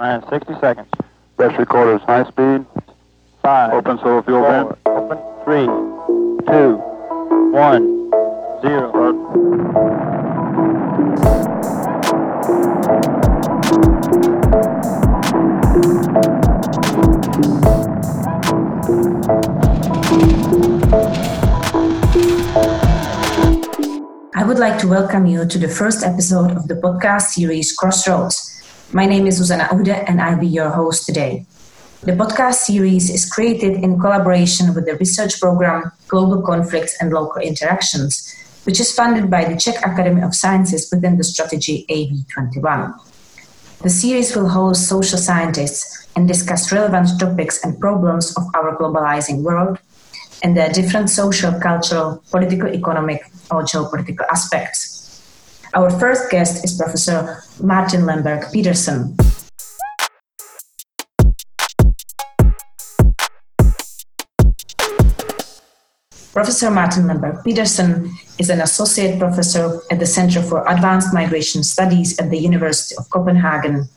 Minus 60 seconds. Best recorders, high speed. Five. Open solo fuel four, vent. Open. Three. Two. One. Zero. I would like to welcome you to the first episode of the podcast series Crossroads. My name is Zuzana Ude and I'll be your host today. The podcast series is created in collaboration with the research program Global Conflicts and Local Interactions, which is funded by the Czech Academy of Sciences within the strategy AV21. The series will host social scientists and discuss relevant topics and problems of our globalizing world and their different social, cultural, political, economic, or geopolitical aspects. Our first guest is Professor Martin Lemberg Pedersen. Professor Martin Lemberg Pedersen is an associate professor at the Center for Advanced Migration Studies at the University of Copenhagen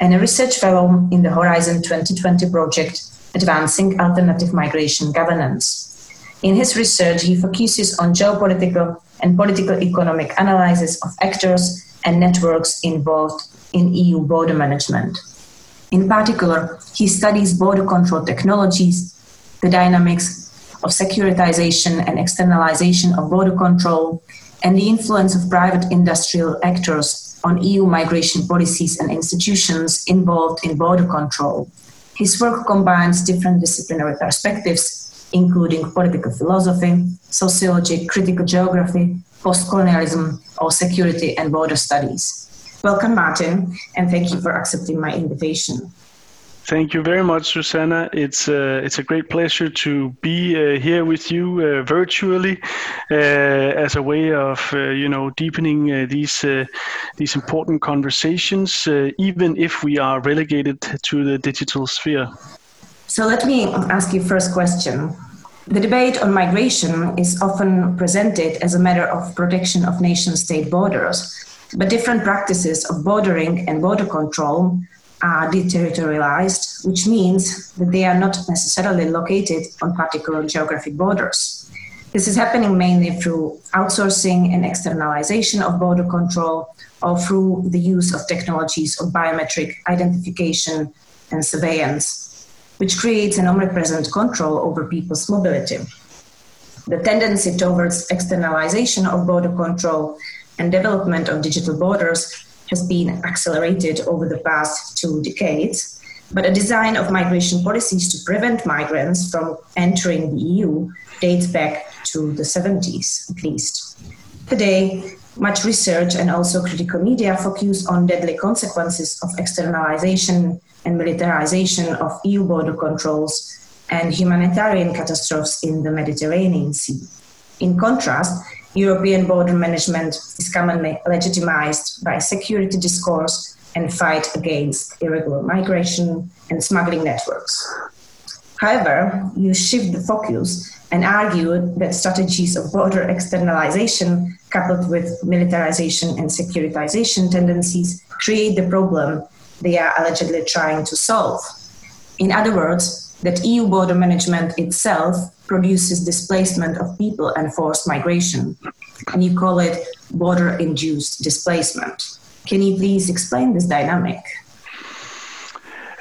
and a research fellow in the Horizon 2020 project Advancing Alternative Migration Governance. In his research, he focuses on geopolitical and political economic analysis of actors and networks involved in EU border management. In particular, he studies border control technologies, the dynamics of securitization and externalization of border control, and the influence of private industrial actors on EU migration policies and institutions involved in border control. His work combines different disciplinary perspectives including political philosophy, sociology, critical geography, post-colonialism, or security and border studies. Welcome, Martin, and thank you for accepting my invitation. Thank you very much, Susanna. It's uh, it's a great pleasure to be uh, here with you uh, virtually uh, as a way of uh, you know deepening uh, these these important conversations, even if we are relegated to the digital sphere. So let me ask you first question. The debate on migration is often presented as a matter of protection of nation state borders, but different practices of bordering and border control are deterritorialized, which means that they are not necessarily located on particular geographic borders. This is happening mainly through outsourcing and externalization of border control or through the use of technologies of biometric identification and surveillance which creates an omnipresent control over people's mobility. The tendency towards externalization of border control and development of digital borders has been accelerated over the past two decades, but a design of migration policies to prevent migrants from entering the EU dates back to the 70s at least. Today, much research and also critical media focus on deadly consequences of externalization and militarization of EU border controls and humanitarian catastrophes in the Mediterranean Sea. In contrast, European border management is commonly legitimized by security discourse and fight against irregular migration and smuggling networks. However, you shift the focus and argue that strategies of border externalization coupled with militarization and securitization tendencies create the problem they are allegedly trying to solve. In other words, that EU border management itself produces displacement of people and forced migration. And you call it border induced displacement. Can you please explain this dynamic?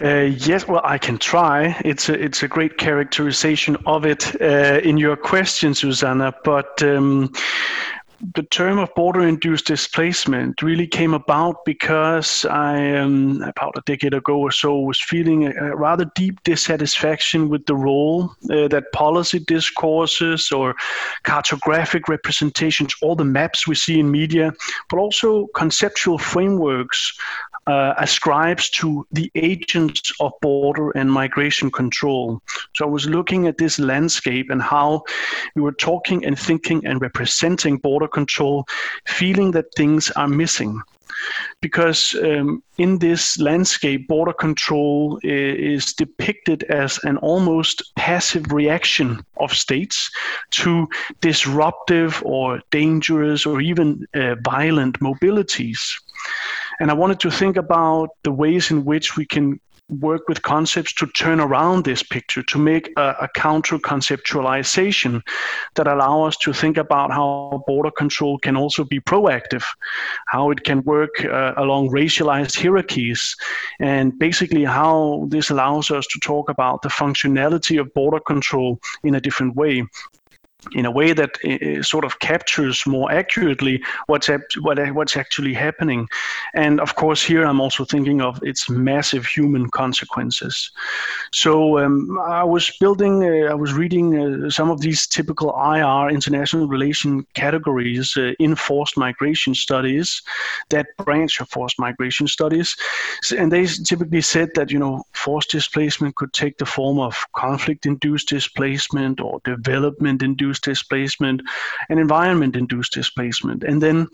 Uh, yes, well, I can try. It's a, it's a great characterization of it uh, in your question, Susanna. But um, the term of border-induced displacement really came about because I, um, about a decade ago or so, was feeling a, rather deep dissatisfaction with the role uh, that policy discourses or cartographic representations, all the maps we see in media, but also conceptual frameworks uh, ascribes to the agents of border and migration control. So I was looking at this landscape and how we were talking and thinking and representing border control, feeling that things are missing. Because um, in this landscape, border control is depicted as an almost passive reaction of states to disruptive or dangerous or even uh, violent mobilities. And I wanted to think about the ways in which we can work with concepts to turn around this picture, to make a, a counter conceptualization that allow us to think about how border control can also be proactive, how it can work uh, along racialized hierarchies, and basically how this allows us to talk about the functionality of border control in a different way in a way that uh, sort of captures more accurately what's what, what's actually happening. And of course, here I'm also thinking of its massive human consequences. So um, I was building, uh, I was reading uh, some of these typical IR international relation categories in forced migration studies, that branch of forced migration studies, and they typically said that you know forced displacement could take the form of conflict-induced displacement or development-induced induced displacement and environment induced displacement. And then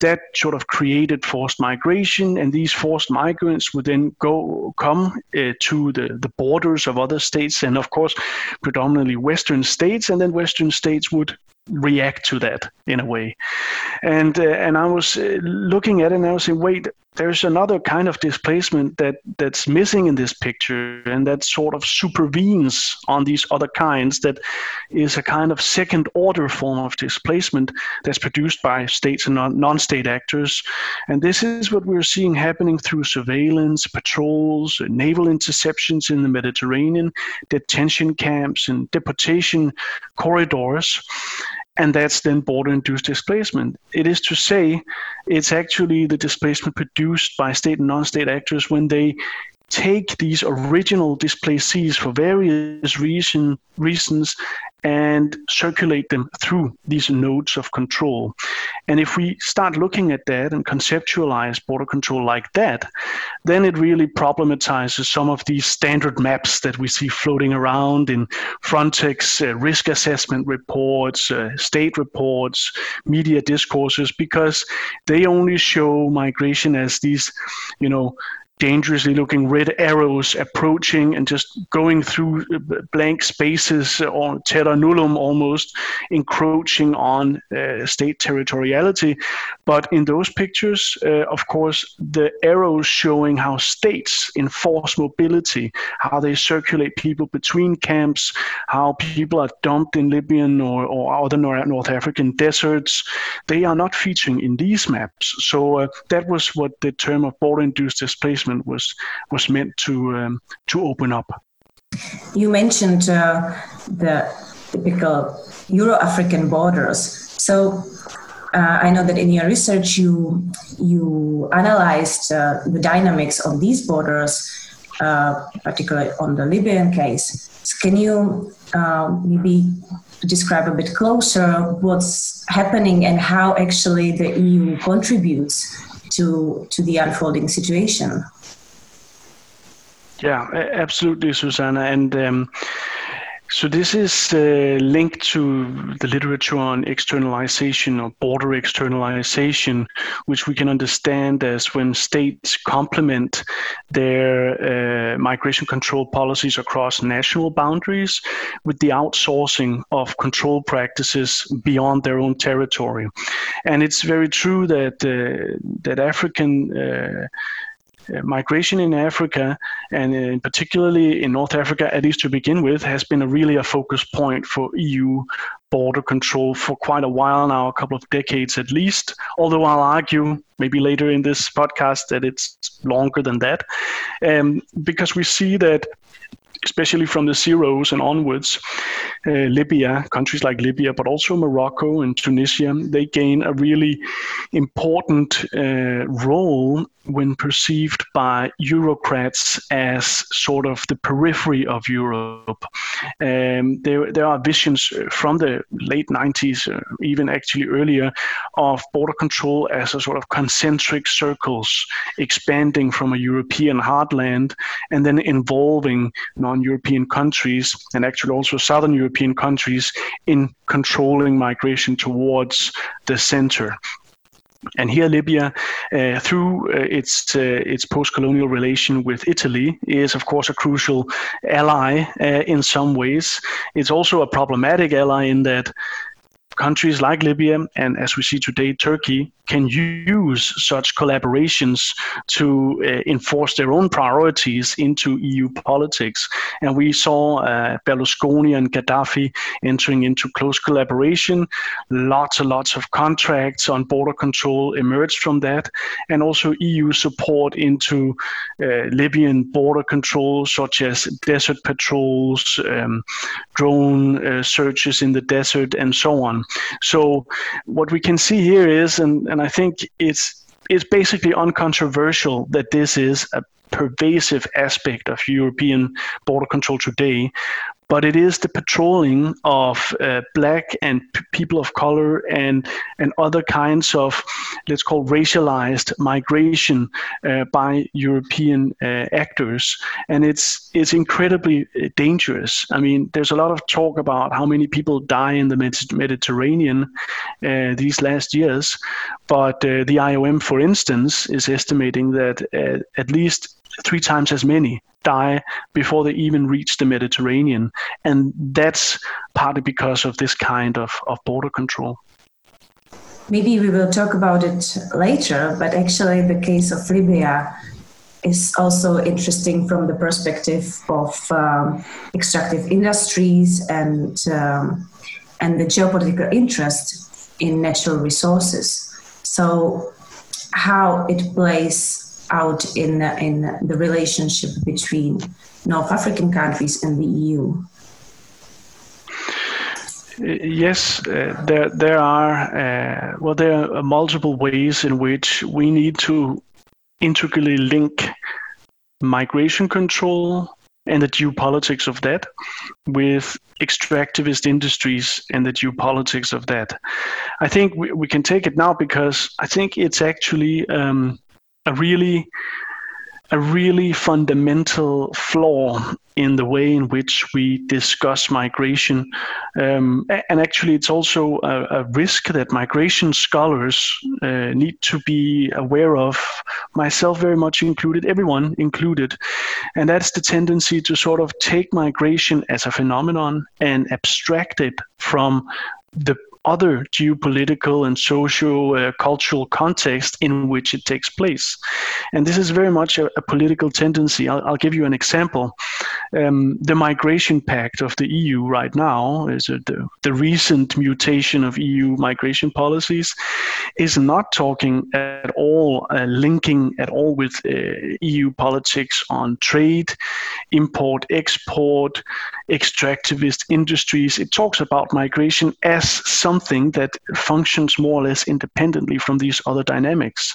that sort of created forced migration, and these forced migrants would then go come uh, to the, the borders of other states, and of course, predominantly Western states, and then Western states would react to that in a way. And uh, and I was uh, looking at it and I was saying, wait, there's another kind of displacement that that's missing in this picture, and that sort of supervenes on these other kinds. That is a kind of second order form of displacement that's produced by states and non-state actors. And this is what we're seeing happening through surveillance, patrols, naval interceptions in the Mediterranean, detention camps, and deportation corridors and that's then border induced displacement. It is to say, it's actually the displacement produced by state and non state actors when they take these original displacees for various reason, reasons and circulate them through these nodes of control. And if we start looking at that and conceptualize border control like that, then it really problematizes some of these standard maps that we see floating around in Frontex uh, risk assessment reports, uh, state reports, media discourses, because they only show migration as these, you know, dangerously looking red arrows approaching and just going through blank spaces or terra nullum almost encroaching on uh, state territoriality. But in those pictures uh, of course the arrows showing how states enforce mobility how they circulate people between camps how people are dumped in libyan or, or other north african deserts. They are not featuring in these maps. So uh, that was what the term of border induced displacement was was meant to um, to open up. You mentioned uh, the typical Euro-African borders. So uh, I know that in your research you you analyzed uh, the dynamics of these borders, uh, particularly on the Libyan case. So can you uh, maybe describe a bit closer what's happening and how actually the EU contributes to to the unfolding situation? Yeah, absolutely, Susanna. And um, so this is uh, linked to the literature on externalization or border externalization, which we can understand as when states complement their uh, migration control policies across national boundaries with the outsourcing of control practices beyond their own territory. And it's very true that uh, that African uh, migration in Africa, and in particularly in North Africa, at least to begin with, has been a really a focus point for EU border control for quite a while now, a couple of decades at least. Although I'll argue maybe later in this podcast that it's longer than that, um, because we see that especially from the zeros and onwards, uh, Libya, countries like Libya, but also Morocco and Tunisia, they gain a really important uh, role when perceived by Eurocrats as sort of the periphery of Europe. Um, there, there are visions from the late 90s, uh, even actually earlier, of border control as a sort of concentric circles expanding from a European heartland and then involving non European countries and actually also Southern European countries in controlling migration towards the center. And here, Libya, uh, through uh, its uh, its post-colonial relation with Italy, is of course a crucial ally uh, in some ways. It's also a problematic ally in that countries like Libya and, as we see today, Turkey can use such collaborations to uh, enforce their own priorities into EU politics. And we saw uh, Berlusconi and Gaddafi entering into close collaboration. Lots and lots of contracts on border control emerged from that, and also EU support into uh, Libyan border control, such as desert patrols, um, drone uh, searches in the desert, and so on. So, what we can see here is, and, and I think it's it's basically uncontroversial that this is a pervasive aspect of European border control today but it is the patrolling of uh, black and p- people of color and and other kinds of let's call racialized migration uh, by European uh, actors, and it's it's incredibly uh, dangerous. I mean, there's a lot of talk about how many people die in the Mediterranean uh, these last years, but uh, the IOM, for instance, is estimating that at least three times as many die before they even reach the Mediterranean. And that's partly because of this kind of, of border control. Maybe we will talk about it later, but actually, the case of Libya is also interesting from the perspective of um, extractive industries and um, and the geopolitical interest in natural resources. So, how it plays out in in the relationship between North African countries and the EU? Yes, uh, there there are uh, well there are multiple ways in which we need to integrally link migration control and the geopolitics of that with extractivist industries and the geopolitics of that. I think we, we can take it now because I think it's actually um, a really a really fundamental flaw in the way in which we discuss migration. Um, and actually, it's also a, a, risk that migration scholars uh, need to be aware of, myself very much included, everyone included. And that's the tendency to sort of take migration as a phenomenon and abstract it from the other geopolitical and socio uh, cultural context in which it takes place. And this is very much a, a political tendency. I'll, I'll, give you an example. Um, the migration pact of the EU right now is the, the recent mutation of EU migration policies is not talking at all, uh, linking at all with uh, EU politics on trade, import, export, extractivist industries. It talks about migration as something that functions more or less independently from these other dynamics.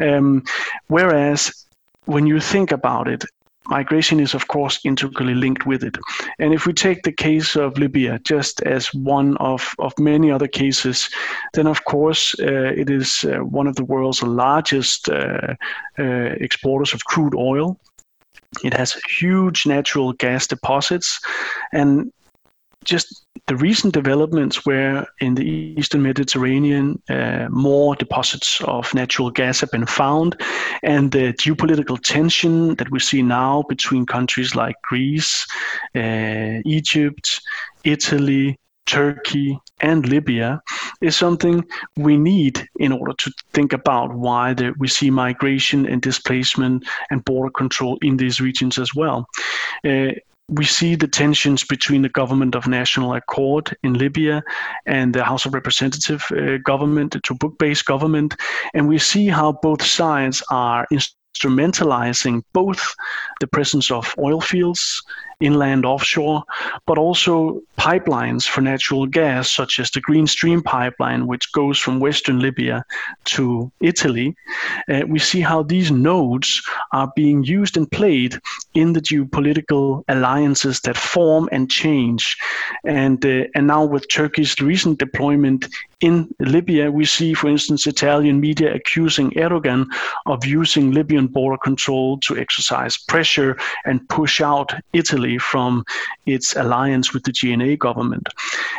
Um, whereas when you think about it, migration is of course integrally linked with it. And if we take the case of Libya just as one of, of many other cases, then of course uh, it is uh, one of the world's largest uh, uh exporters of crude oil. It has huge natural gas deposits, and just the recent developments where in the eastern Mediterranean uh, more deposits of natural gas have been found, and the geopolitical tension that we see now between countries like Greece, uh, Egypt, Italy, Turkey, and Libya is something we need in order to think about why the, we see migration and displacement and border control in these regions as well. Uh, we see the tensions between the government of national accord in Libya and the House of Representative uh, government, the Tobruk-based government, and we see how both sides are instrumentalizing both the presence of oil fields inland offshore, but also pipelines for natural gas, such as the Green Stream pipeline, which goes from western Libya to Italy. Uh, we see how these nodes are being used and played in the geopolitical alliances that form and change. And, uh, and now, with Turkey's recent deployment in Libya, we see, for instance, Italian media accusing Erdogan of using Libyan border control to exercise pressure and push out Italy from its alliance with the GNA government.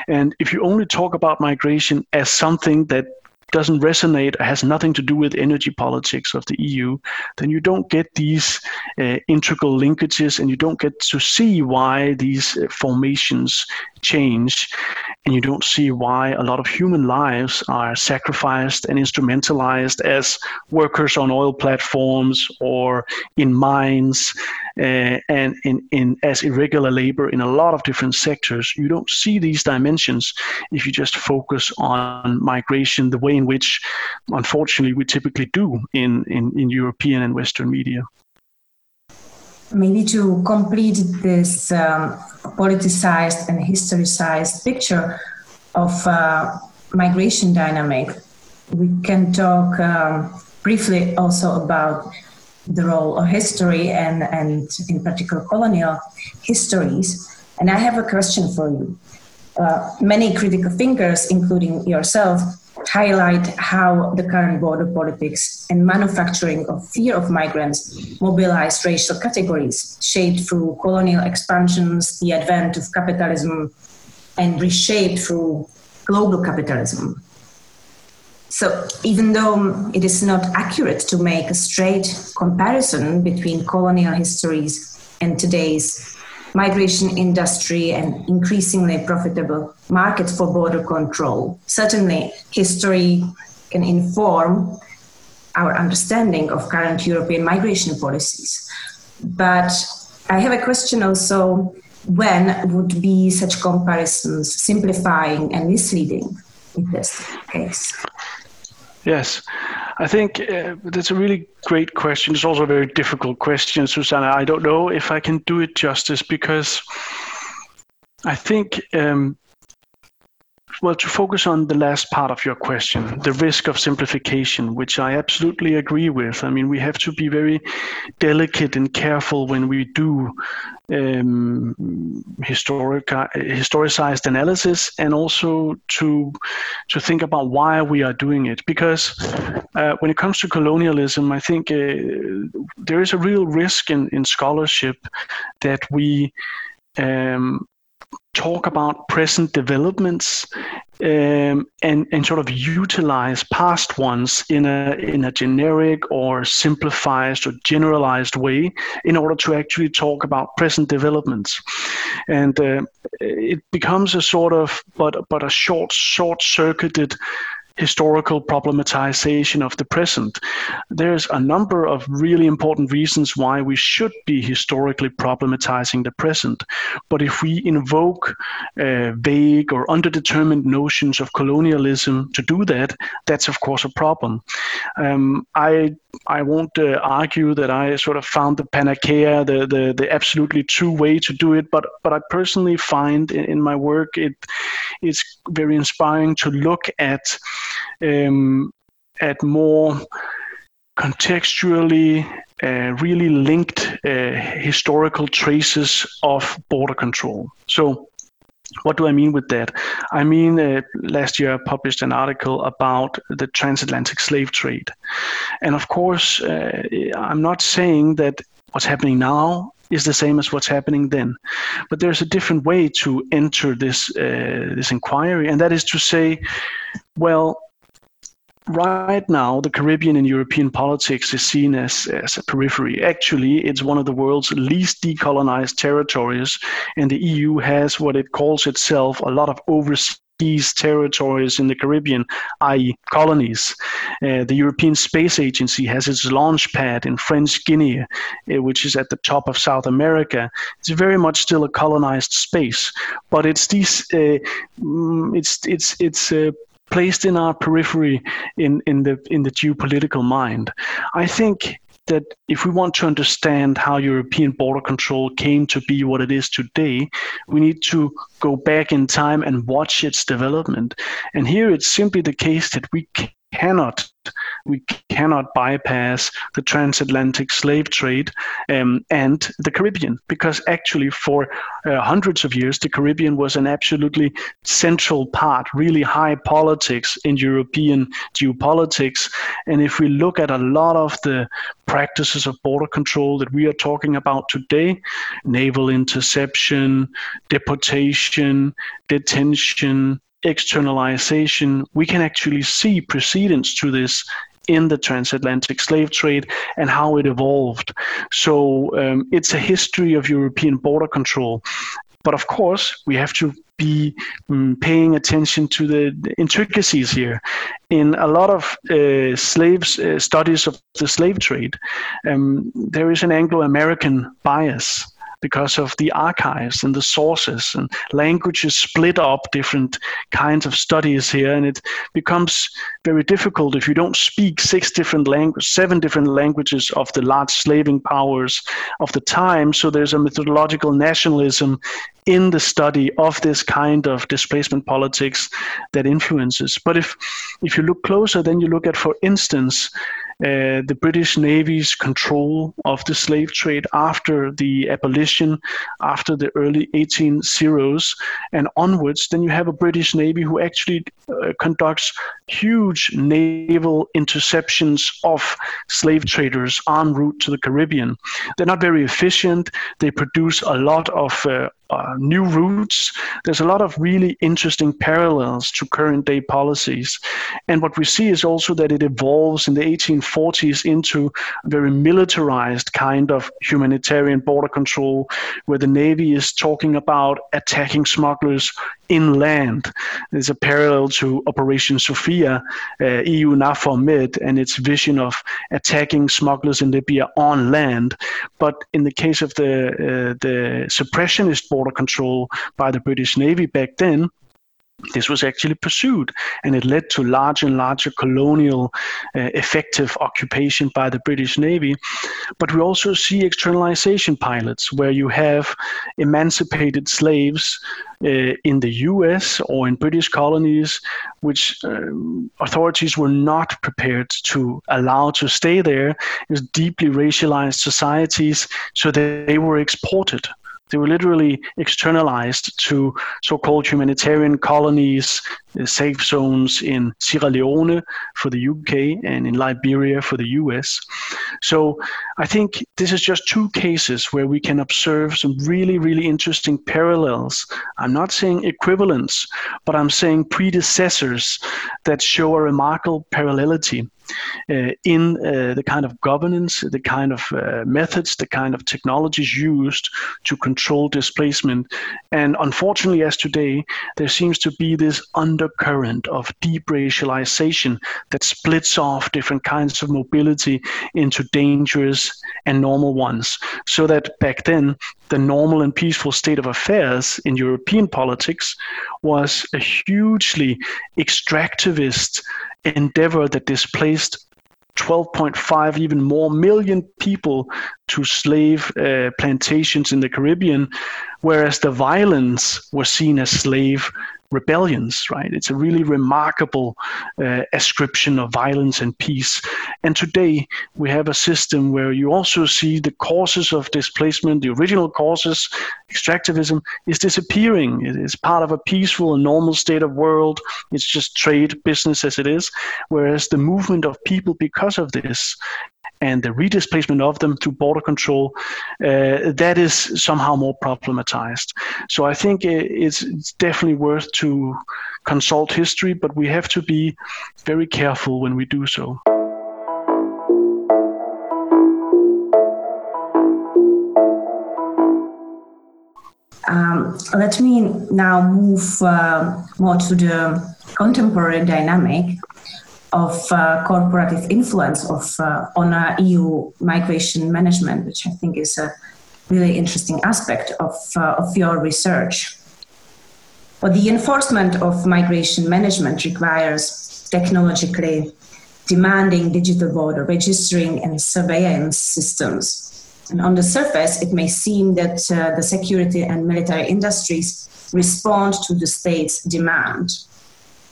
And if you only talk about migration as something that doesn't resonate has nothing to do with energy politics of the EU, then you don't get these uh, integral linkages and you don't get to see why these uh, formations change. And you don't see why a lot of human lives are sacrificed and instrumentalized as workers on oil platforms or in mines uh, and in, in as irregular labor in a lot of different sectors. You don't see these dimensions if you just focus on migration the way in which unfortunately we typically do in, in, in european and western media maybe to complete this um, politicized and historicized picture of uh, migration dynamic, we can talk um, briefly also about the role of history and, and in particular colonial histories. And I have a question for you. Uh, many critical thinkers, including yourself, highlight how the current border politics and manufacturing of fear of migrants mobilize racial categories shaped through colonial expansions, the advent of capitalism, and reshaped through global capitalism. So, even though it is not accurate to make a straight comparison between colonial histories and today's migration industry and increasingly profitable market for border control. Certainly, history can inform our understanding of current European migration policies. But I have a question also when would be such comparisons simplifying and misleading in this case? Yes, I think uh, that's a really great question. It's also a very difficult question, Susanna. I don't know if I can do it justice because I think um, well, to focus on the last part of your question, the risk of simplification, which I absolutely agree with. I mean, we have to be very delicate and careful when we do um, historic, historicized analysis, and also to to think about why we are doing it. Because uh, when it comes to colonialism, I think uh, there is a real risk in, in scholarship that we um, talk about present developments um, and and sort of utilize past ones in a in a generic or simplified or generalized way in order to actually talk about present developments, and uh, it becomes a sort of but but a short short circuited historical problematization of the present. There's a number of really important reasons why we should be historically problematizing the present. But if we invoke uh, vague or underdetermined notions of colonialism to do that, that's of course a problem. Um, I I won't uh, argue that I sort of found the panacea, the, the the absolutely true way to do it, but but I personally find in, in my work it it's very inspiring to look at um, at more contextually uh, really linked uh, historical traces of border control. So what do I mean with that? I mean, uh, last year I published an article about the transatlantic slave trade. And of course, uh, I'm not saying that what's happening now is the same as what's happening then. But there's a different way to enter this, uh, this inquiry, and that is to say, well, right now the Caribbean in European politics is seen as, as a periphery. Actually, it's one of the world's least decolonized territories, and the EU has what it calls itself a lot of overseas territories in the Caribbean, i.e., colonies. Uh, the European Space Agency has its launch pad in French Guinea, uh, which is at the top of South America. It's very much still a colonized space, but it's these, uh, mm, it's it's it's uh, placed in our periphery in, in the in the geopolitical mind. I think that if we want to understand how European border control came to be what it is today, we need to go back in time and watch its development. And here it's simply the case that we cannot we cannot bypass the transatlantic slave trade um, and the Caribbean because actually for uh, hundreds of years the Caribbean was an absolutely central part, really high politics in European geopolitics. And if we look at a lot of the practices of border control that we are talking about today, naval interception, deportation, detention, externalization, we can actually see precedents to this in the transatlantic slave trade and how it evolved. So um, it's a history of European border control. But of course, we have to be um, paying attention to the, intricacies here. In a lot of uh, slaves uh, studies of the slave trade, um, there is an Anglo-American bias because of the archives and the sources and languages split up different kinds of studies here and it becomes very difficult if you don't speak six different languages seven different languages of the large slaving powers of the time. So there's a methodological nationalism in the study of this kind of displacement politics that influences. But if if you look closer then you look at for instance uh, the British Navy's control of the slave trade after the abolition, after the early 1800s and onwards, then you have a British Navy who actually uh, conducts huge naval interceptions of slave traders en route to the Caribbean. They're not very efficient. They produce a lot of uh, uh, new routes. There's a lot of really interesting parallels to current day policies. And what we see is also that it evolves in the 1840s into a very militarized kind of humanitarian border control, where the Navy is talking about attacking smugglers inland. There's a parallel to Operation Sophia, uh, EU NAVFOR Med, and its vision of attacking smugglers in Libya on land. But in the case of the uh, the suppressionist border control by the British Navy back then, this was actually pursued and it led to larger and larger colonial uh, effective occupation by the british navy. But we also see externalization pilots where you have emancipated slaves uh, in the us or in british colonies which uh, authorities were not prepared to allow to stay there. Was deeply racialized societies so they were exported they were literally externalized to so called humanitarian colonies, safe zones in Sierra Leone for the UK and in Liberia for the US. So I think this is just two cases where we can observe some really, really interesting parallels. I'm not saying equivalents, but I'm saying predecessors that show a remarkable parallelity uh, in uh, the kind of governance, the kind of uh, methods, the kind of technologies used to control displacement. And unfortunately, as today, there seems to be this undercurrent of deep racialization that splits off different kinds of mobility into dangerous and normal ones. So that back then, the normal and peaceful state of affairs in European politics was a hugely extractivist endeavor that displaced 12.5 even more million people to slave uh, plantations in the Caribbean, whereas the violence was seen as slave rebellions, right? It's a really remarkable uh, ascription of violence and peace. And today we have a system where you also see the causes of displacement, the original causes, extractivism is disappearing. It is part of a peaceful and normal state of world. It's just trade business as it is. Whereas the movement of people because of this and the redisplacement of them through border control, uh, that is somehow more problematized. So I think it's, it's definitely worth to consult history, but we have to be very careful when we do so. Um, let me now move uh, more to the contemporary dynamic of uh, corporative influence of uh, on uh, EU migration management, which I think is a really interesting aspect of uh, of your research. But the enforcement of migration management requires technologically demanding digital border registering and surveillance systems. And on the surface, it may seem that uh, the security and military industries respond to the state's demand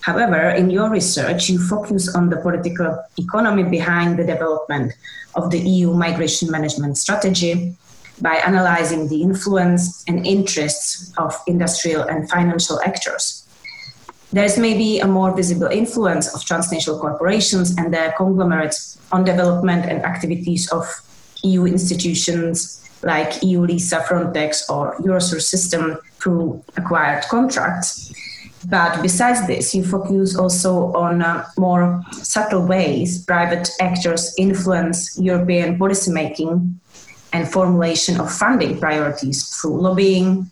However, in your research, you focus on the political economy behind the development of the EU migration management strategy by analyzing the influence and interests of industrial and financial actors. There's maybe a more visible influence of transnational corporations and their conglomerates on development and activities of EU institutions like EU LISA, Frontex, or Eurosur system through acquired contracts. But besides this, you focus also on uh, more subtle ways private actors influence European policymaking and formulation of funding priorities through lobbying,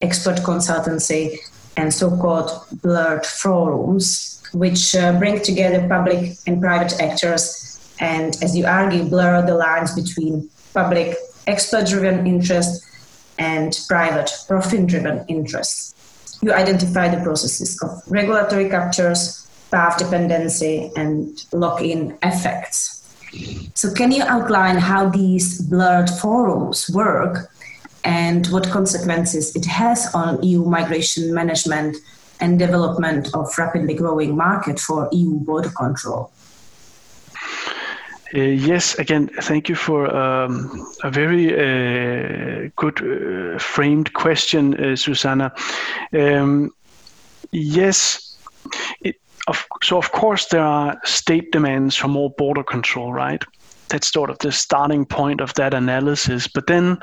expert consultancy, and so called blurred forums, which uh, bring together public and private actors and, as you argue, blur the lines between public expert driven interests and private profit driven interests. You identify the processes of regulatory captures, path dependency, and lock in effects. So, can you outline how these blurred forums work and what consequences it has on EU migration management and development of rapidly growing market for EU border control? Uh, yes, again, thank you for um, a very uh, good uh, framed question, uh, Susanna. Um, yes, it, of, so of course there are state demands for more border control, right? That's sort of the starting point of that analysis. But then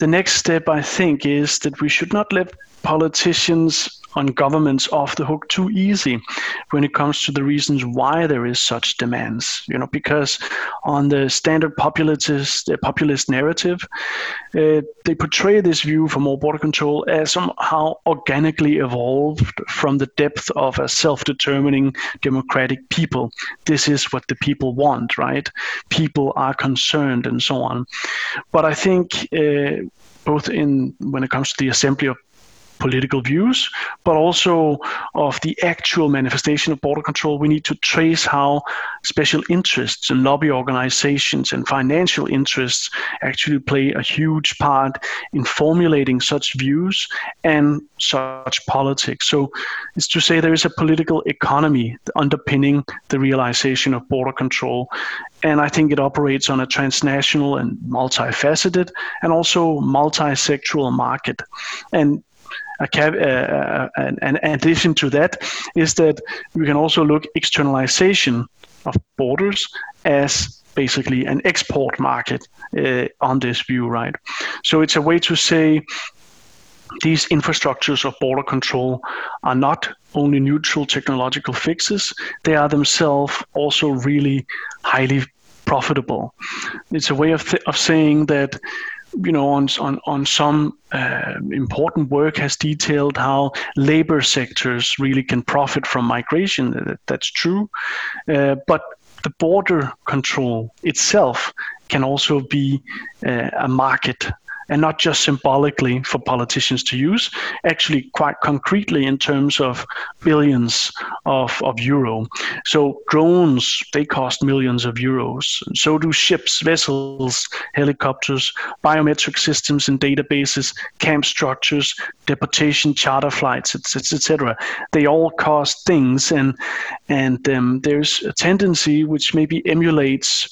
the next step, I think, is that we should not let politicians on governments off the hook too easy when it comes to the reasons why there is such demands. You know, because on the standard populist uh, populist narrative, uh, they portray this view for more border control as somehow organically evolved from the depth of a self-determining democratic people. This is what the people want, right? People are concerned, and so on. But I think. Uh, both in when it comes to the assembly of political views, but also of the actual manifestation of border control. We need to trace how special interests and lobby organizations and financial interests actually play a huge part in formulating such views and such politics. So it's to say there is a political economy underpinning the realization of border control. And I think it operates on a transnational and multifaceted and also multi-sectoral market. And uh, an, an addition to that is that we can also look externalization of borders as basically an export market uh, on this view, right? So it's a way to say these infrastructures of border control are not only neutral technological fixes, they are themselves also really highly profitable. It's a way of, th- of saying that you know, on on on some uh, important work has detailed how labor sectors really can profit from migration. That's true, uh, but the border control itself can also be uh, a market and not just symbolically for politicians to use, actually quite concretely in terms of billions of, of euro. So drones, they cost millions of euros. So do ships, vessels, helicopters, biometric systems and databases, camp structures, deportation charter flights, etc. They all cost things, and and um, there's a tendency which maybe emulates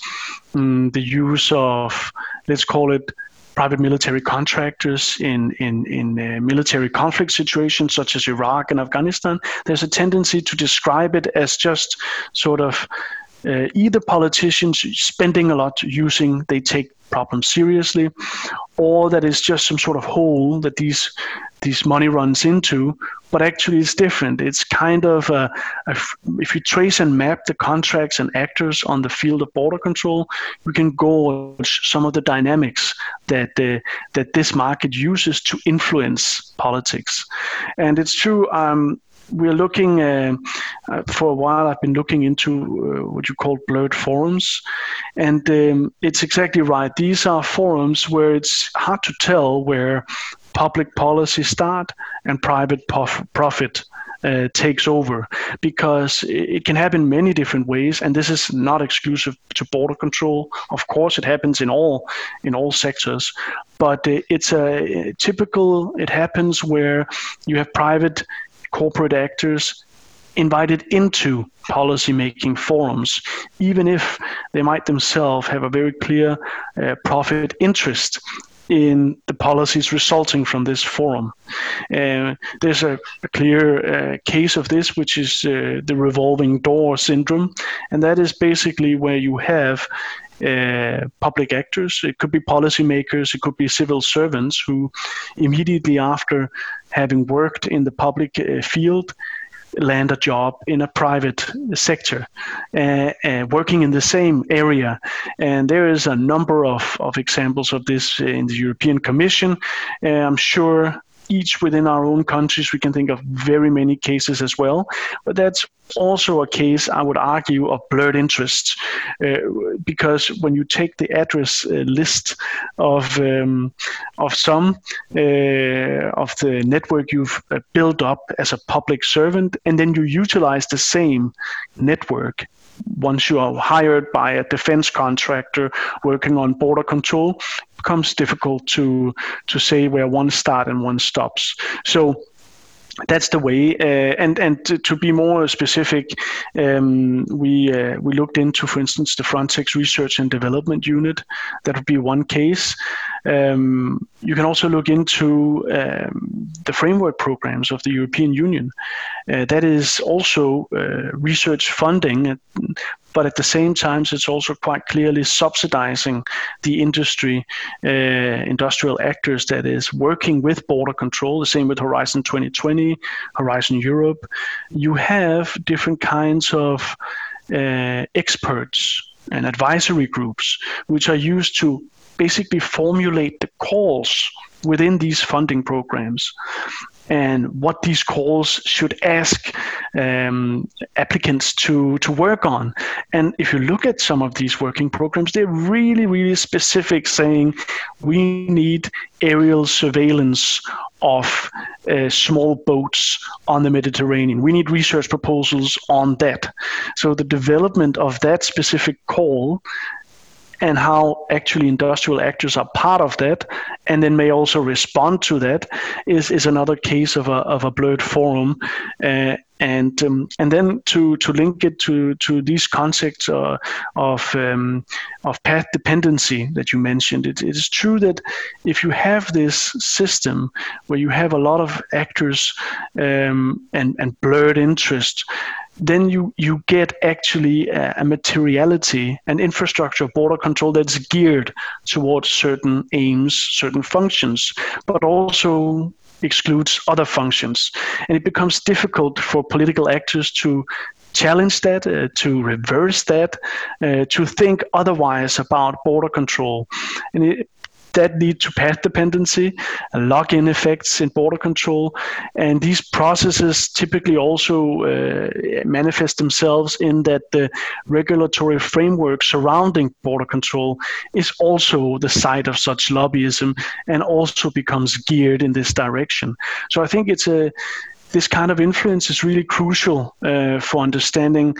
um, the use of let's call it private military contractors in in in uh, military conflict situations such as Iraq and Afghanistan, there's a tendency to describe it as just sort of uh, either politicians spending a lot using they take problems seriously, or that is just some sort of hole that these these money runs into. But actually, it's different. It's kind of a, a, if you trace and map the contracts and actors on the field of border control, we can gauge some of the dynamics that uh, that this market uses to influence politics. And it's true. Um, we're looking uh, uh, for a while. I've been looking into uh, what you call blurred forums, and um, it's exactly right. These are forums where it's hard to tell where public policy start and private prof- profit uh, takes over because it can happen many different ways and this is not exclusive to border control of course it happens in all in all sectors but it's a typical it happens where you have private corporate actors invited into policy-making forums, even if they might themselves have a very clear uh, profit interest in the policies resulting from this forum. Uh, there's a, a clear uh, case of this, which is uh, the revolving door syndrome, and that is basically where you have uh, public actors. It could be policymakers, it could be civil servants who, immediately after having worked in the public uh, field, land a job in a private sector, uh, uh, working in the same area. And there is a number of, of examples of this in the European Commission. Uh, I'm sure each within our own countries, we can think of very many cases as well. But that's also a case, I would argue, of blurred interests, uh, because when you take the address uh, list of um, of some uh, of the network you've uh, built up as a public servant, and then you utilize the same network once you are hired by a defense contractor working on border control, it becomes difficult to to say where one starts and one stops. So that's the way. Uh, and and to, to, be more specific, um, we uh, we looked into, for instance, the Frontex Research and Development Unit. That would be one case. Um, you can also look into um, the framework programs of the European Union. Uh, that is also uh, research funding, but at the same time, it's also quite clearly subsidizing the industry, uh, industrial actors that is working with border control. The same with Horizon 2020, Horizon Europe. You have different kinds of uh, experts and advisory groups which are used to basically formulate the calls within these funding programs and what these calls should ask um, applicants to, to work on. And if you look at some of these working programs, they're really, really specific, saying we need aerial surveillance of uh, small boats on the Mediterranean. We need research proposals on that. So the development of that specific call and how actually industrial actors are part of that and then may also respond to that is, is another case of a, of a blurred forum. Uh, and um, and then to, to link it to, to these concepts uh, of um, of path dependency that you mentioned, it, it is true that if you have this system where you have a lot of actors um, and and blurred interest, then you you get actually a, a materiality and infrastructure of border control that's geared towards certain aims, certain functions, but also excludes other functions. And it becomes difficult for political actors to challenge that, uh, to reverse that, uh, to think otherwise about border control. And it, that lead to path dependency, lock-in effects in border control, and these processes typically also uh, manifest themselves in that the regulatory framework surrounding border control is also the site of such lobbyism and also becomes geared in this direction. So I think it's a this kind of influence is really crucial uh, for understanding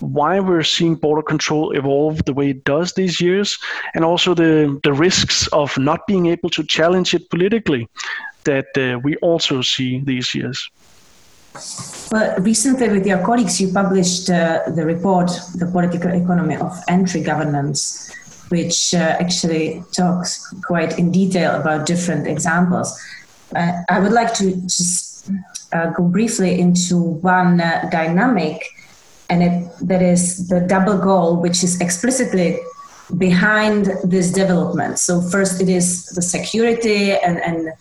why we're seeing border control evolve the way it does these years, and also the, the risks of not being able to challenge it politically that uh, we also see these years. Well, recently with your colleagues, you published uh, the report, The Political Economy of Entry Governance, which uh, actually talks quite in detail about different examples. Uh, I would like to just uh, go briefly into one uh, dynamic and it, that is the double goal, which is explicitly behind this development. So first, it is the security and and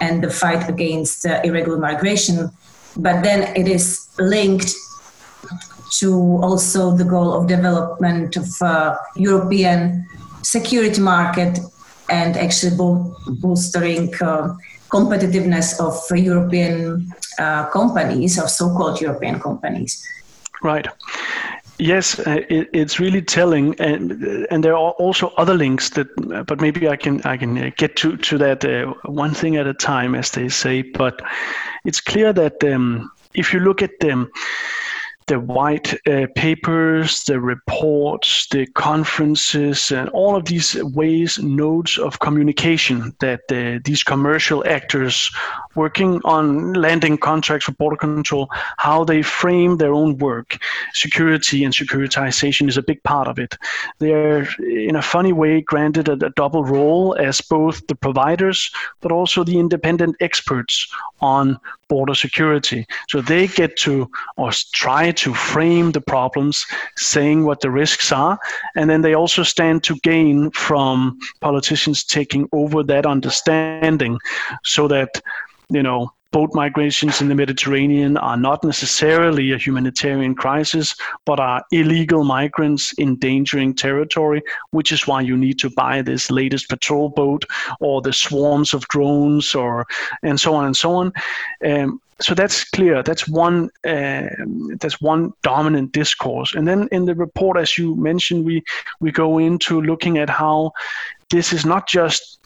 and the fight against uh, irregular migration, but then it is linked to also the goal of development of uh, European security market and actually bo- bolstering uh, competitiveness of European uh, companies, of so-called European companies. Right. Yes, uh, it, it's really telling, and and there are also other links that, but maybe I can I can uh, get to to that uh, one thing at a time, as they say. But it's clear that um, if you look at them the white uh, papers, the reports, the conferences, and all of these ways, nodes of communication that uh, these commercial actors working on landing contracts for border control, how they frame their own work. Security and securitization is a big part of it. They're, in a funny way, granted a, a double role as both the providers, but also the independent experts on border security. So they get to or try to frame the problems, saying what the risks are, and then they also stand to gain from politicians taking over that understanding so that you know boat migrations in the Mediterranean are not necessarily a humanitarian crisis, but are illegal migrants endangering territory, which is why you need to buy this latest patrol boat or the swarms of drones or and so on and so on. Um, so that's clear. That's one. Uh, that's one dominant discourse. And then in the report, as you mentioned, we we go into looking at how this is not just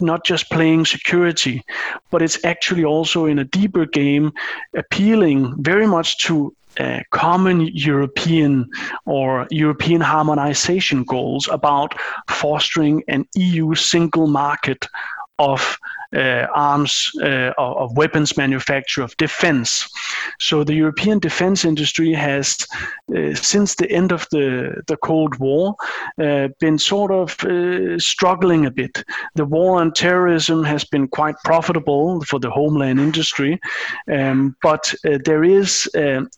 not just playing security, but it's actually also in a deeper game, appealing very much to uh, common European or European harmonization goals about fostering an EU single market of uh, arms, uh, of weapons manufacture, of defense. So the European defense industry has, uh, since the end of the, the Cold War, uh, been sort of uh, struggling a bit. The war on terrorism has been quite profitable for the homeland industry, um, but uh, there is,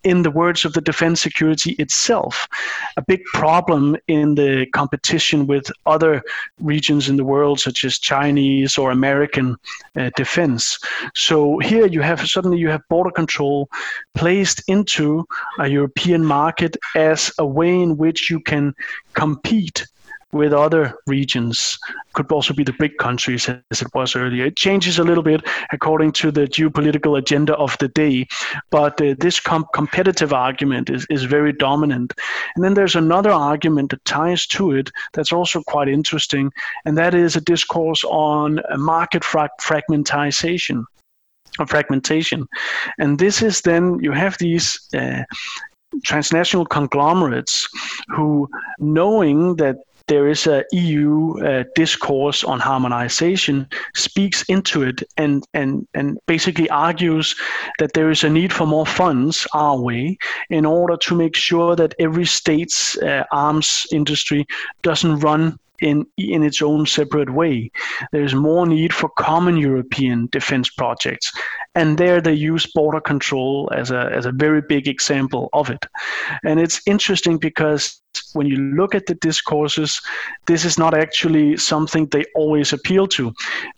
in the words of the defense security itself, a big problem in the competition with other regions in the world, such as Chinese or American uh, defense. So here you have suddenly you have border control placed into a European market as a way in which you can compete with other regions could also be the big countries as it was earlier. It changes a little bit according to the geopolitical agenda of the day, but uh, this com- competitive argument is, is very dominant. And then there's another argument that ties to it that's also quite interesting, and that is a discourse on market fra- fragmentization. Or fragmentation. And this is then you have these uh, transnational conglomerates who, knowing that there is a EU uh, discourse on harmonization speaks into it and and and basically argues that there is a need for more funds our way in order to make sure that every state's uh, arms industry doesn't run in in its own separate way. There's more need for common European defense projects, and there they use border control as a as a very big example of it. And it's interesting because when you look at the discourses, this is not actually something they always appeal to.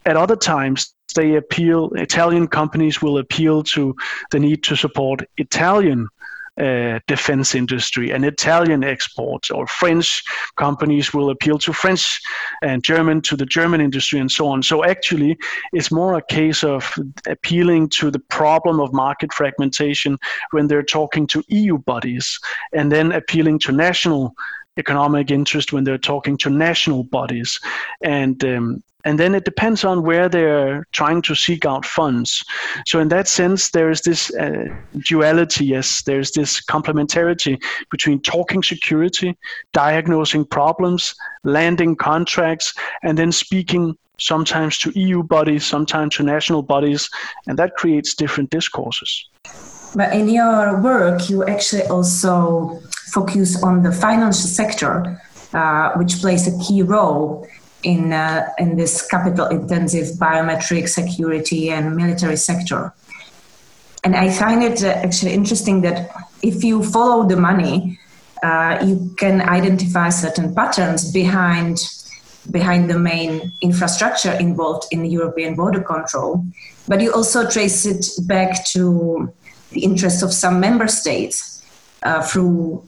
At other times, they appeal. Italian companies will appeal to the need to support Italian uh, defense industry and Italian exports, or French companies will appeal to French and German to the German industry and so on. So actually, it's more a case of appealing to the problem of market fragmentation when they're talking to EU bodies and then appealing to national economic interest when they're talking to national bodies. And um, and then it depends on where they're trying to seek out funds. So in that sense, there is this uh, duality. Yes, there's this complementarity between talking security, diagnosing problems, landing contracts, and then speaking sometimes to EU bodies, sometimes to national bodies, and that creates different discourses. But in your work, you actually also focus on the financial sector, uh, which plays a key role in uh, in this capital intensive biometric security and military sector. And i find it uh, actually interesting that if you follow the money uh, you can identify certain patterns behind behind the main infrastructure involved in european border control but you also trace it back to the interests of some member states uh, through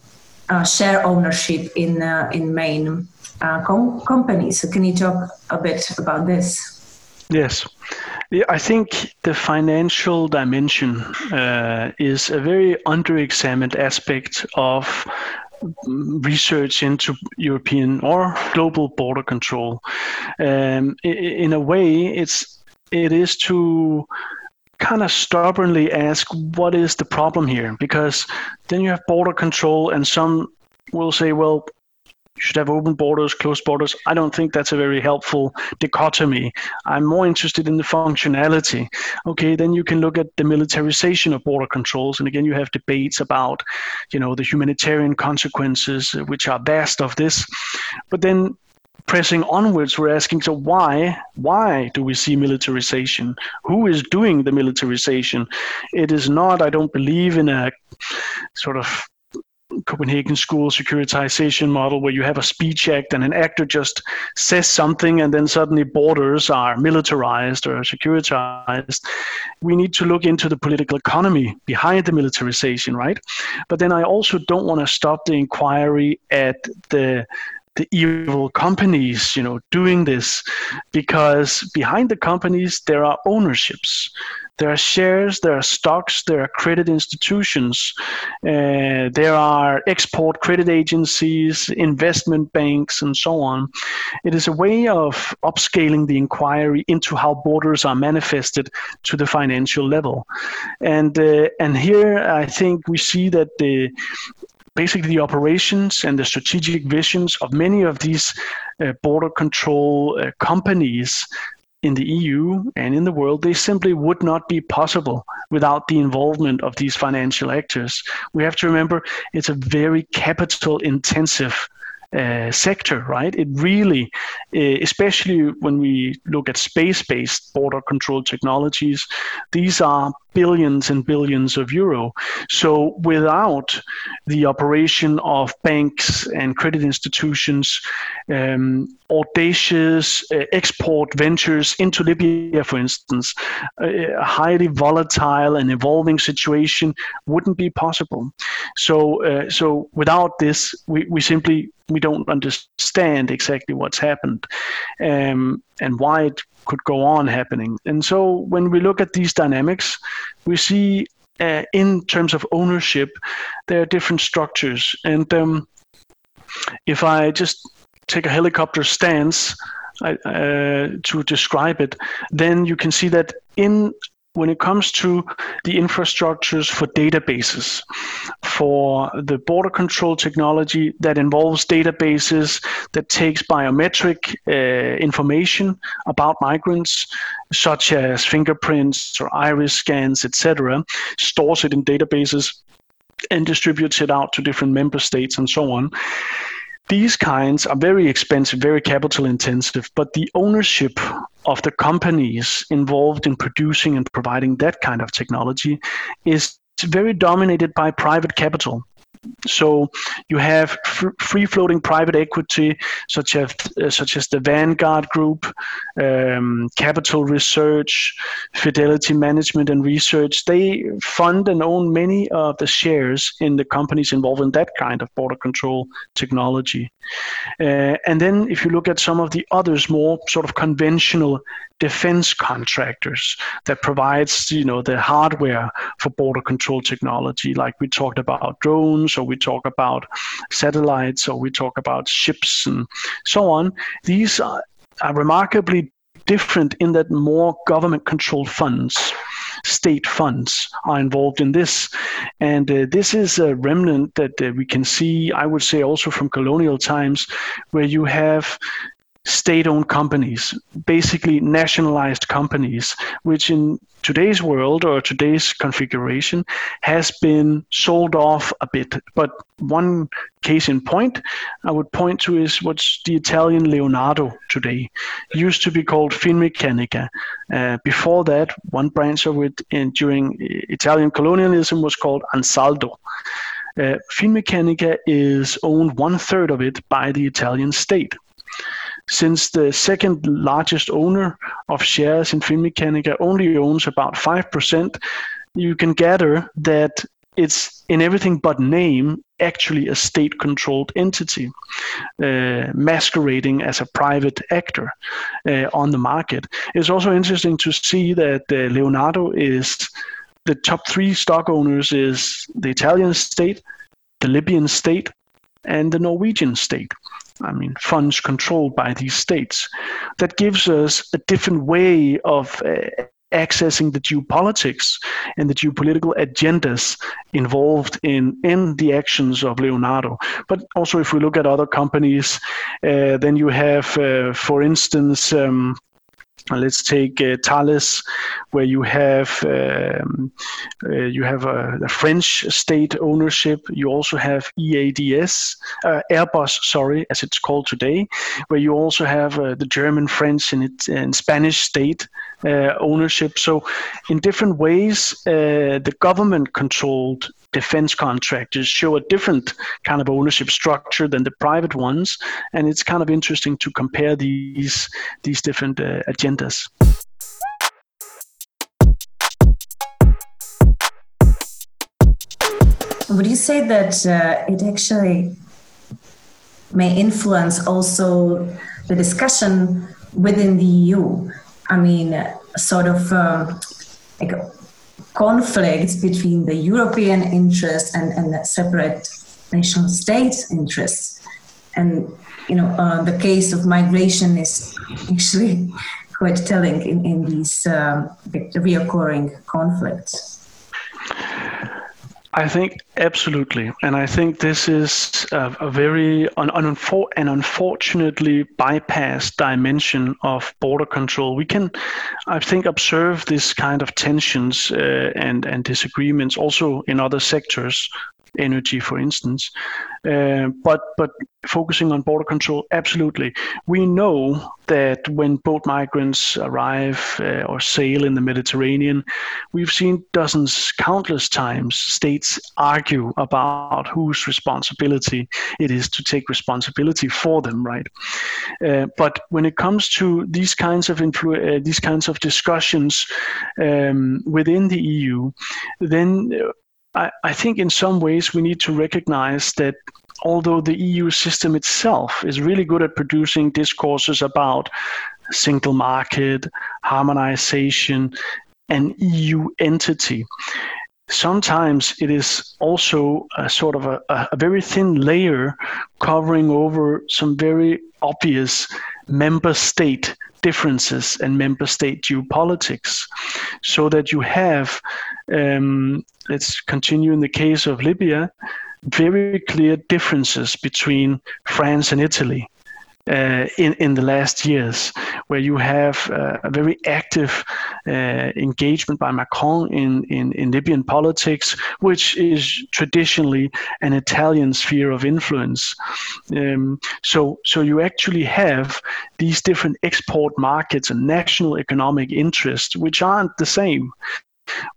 share ownership in uh, in main uh, com- companies. So can you talk a bit about this? Yes. I think the financial dimension uh, is a very underexamined aspect of research into European or global border control. Um, in a way, it's it is to kind of stubbornly ask what is the problem here because then you have border control and some will say well you should have open borders, closed borders. I don't think that's a very helpful dichotomy. I'm more interested in the functionality. Okay, then you can look at the militarization of border controls, and again, you have debates about, you know, the humanitarian consequences, which are vast of this. But then pressing onwards, we're asking, so why? Why do we see militarization? Who is doing the militarization? It is not, I don't believe, in a sort of Copenhagen school securitization model where you have a speech act and an actor just says something and then suddenly borders are militarized or securitized. We need to look into the political economy behind the militarization, right? But then I also don't want to stop the inquiry at the the evil companies you know doing this because behind the companies there are ownerships there are shares, there are stocks, there are credit institutions, uh, there are export credit agencies, investment banks, and so on. It is a way of upscaling the inquiry into how borders are manifested to the financial level. And, uh, and here I think we see that the, basically the operations and the strategic visions of many of these uh, border control uh, companies in the EU and in the world, they simply would not be possible without the involvement of these financial actors. We have to remember it's a very capital intensive uh, sector, right? It really, uh, especially when we look at space based border control technologies, these are billions and billions of euro. So without the operation of banks and credit institutions, um, audacious uh, export ventures into Libya, for instance, a highly volatile and evolving situation wouldn't be possible. So, uh, so without this, we, we simply we don't understand exactly what's happened um, and why it could go on happening. And so when we look at these dynamics, we see uh, in terms of ownership, there are different structures. And um, if I just take a helicopter stance uh, to describe it, then you can see that in when it comes to the infrastructures for databases, for the border control technology that involves databases that takes biometric uh, information about migrants, such as fingerprints or iris scans, etc., stores it in databases and distributes it out to different member states and so on these kinds are very expensive, very capital intensive, but the ownership of the companies involved in producing and providing that kind of technology is very dominated by private capital. So you have free floating private equity, such as uh, such as the Vanguard Group, um, Capital Research, Fidelity Management and Research. They fund and own many of the shares in the companies involved in that kind of border control technology. Uh, and then if you look at some of the others, more sort of conventional defense contractors that provides you know the hardware for border control technology like we talked about drones or we talk about satellites or we talk about ships and so on these are, are remarkably different in that more government controlled funds state funds are involved in this. And uh, this is a remnant that uh, we can see, I would say, also from colonial times, where you have state owned companies, basically nationalized companies, which in today's world or today's configuration has been sold off a bit. But one case in point I would point to is what's the Italian Leonardo today. It used to be called Finmeccanica. Uh, before that, one branch of it in, during Italian colonialism was called Ansaldo. Uh, Finmeccanica is owned one third of it by the Italian state. Since the second largest owner of shares in Finmeccanica only owns about 5%, you can gather that it's in everything but name actually a state controlled entity uh, masquerading as a private actor uh, on the market. It's also interesting to see that uh, Leonardo is the top three stock owners is the Italian state, the Libyan state, and the Norwegian state. I mean, funds controlled by these states. That gives us a different way of uh, accessing the geopolitics and the geopolitical agendas involved in, in the actions of Leonardo. But also, if we look at other companies, uh, then you have, uh, for instance, um, let's take uh, Thales, where you have um, uh, you have a, a, French state ownership. You also have EADS, uh, Airbus, sorry, as it's called today, where you also have uh, the German, French, and, it, and Spanish state uh, ownership. So, in different ways, uh, the government-controlled defense contractors show a different kind of ownership structure than the private ones, and it's kind of interesting to compare these these different uh, agendas. Would you say that uh, it actually may influence also the discussion within the EU? I mean, sort of um, like conflicts between the European interests and, and the separate nation state interests. And, you know, uh, the case of migration is actually quite telling in, in these um, reoccurring conflicts. I think absolutely, and I think this is a, a very an, unfor- an unfortunately bypassed dimension of border control. We can, I think, observe this kind of tensions uh, and and disagreements also in other sectors energy, for instance. Uh, but but focusing on border control, absolutely. We know that when boat migrants arrive uh, or sail in the Mediterranean, we've seen dozens, countless times, states argue about whose responsibility it is to take responsibility for them, right? Uh, but when it comes to these kinds of influ- uh, these kinds of discussions um, within the EU, then I, I think in some ways we need to recognize that although the EU system itself is really good at producing discourses about single market, harmonization, and EU entity, sometimes it is also a sort of a, a, very thin layer covering over some very obvious member state differences and member state geopolitics so that you have um, let's continue in the case of Libya, very clear differences between France and Italy. Uh, in in the last years, where you have uh, a very active uh, engagement by Macron in, in in Libyan politics, which is traditionally an Italian sphere of influence. Um, so so you actually have these different export markets and national economic interests, which aren't the same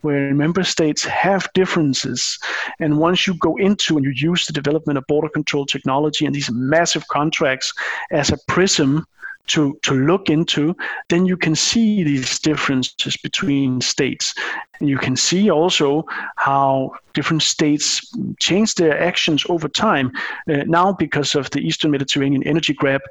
where member states have differences. And once you go into and you use the development of border control technology and these massive contracts as a prism to, to look into, then you can see these differences between states. And you can see also how different states change their actions over time. Uh, now, because of the Eastern Mediterranean energy grab,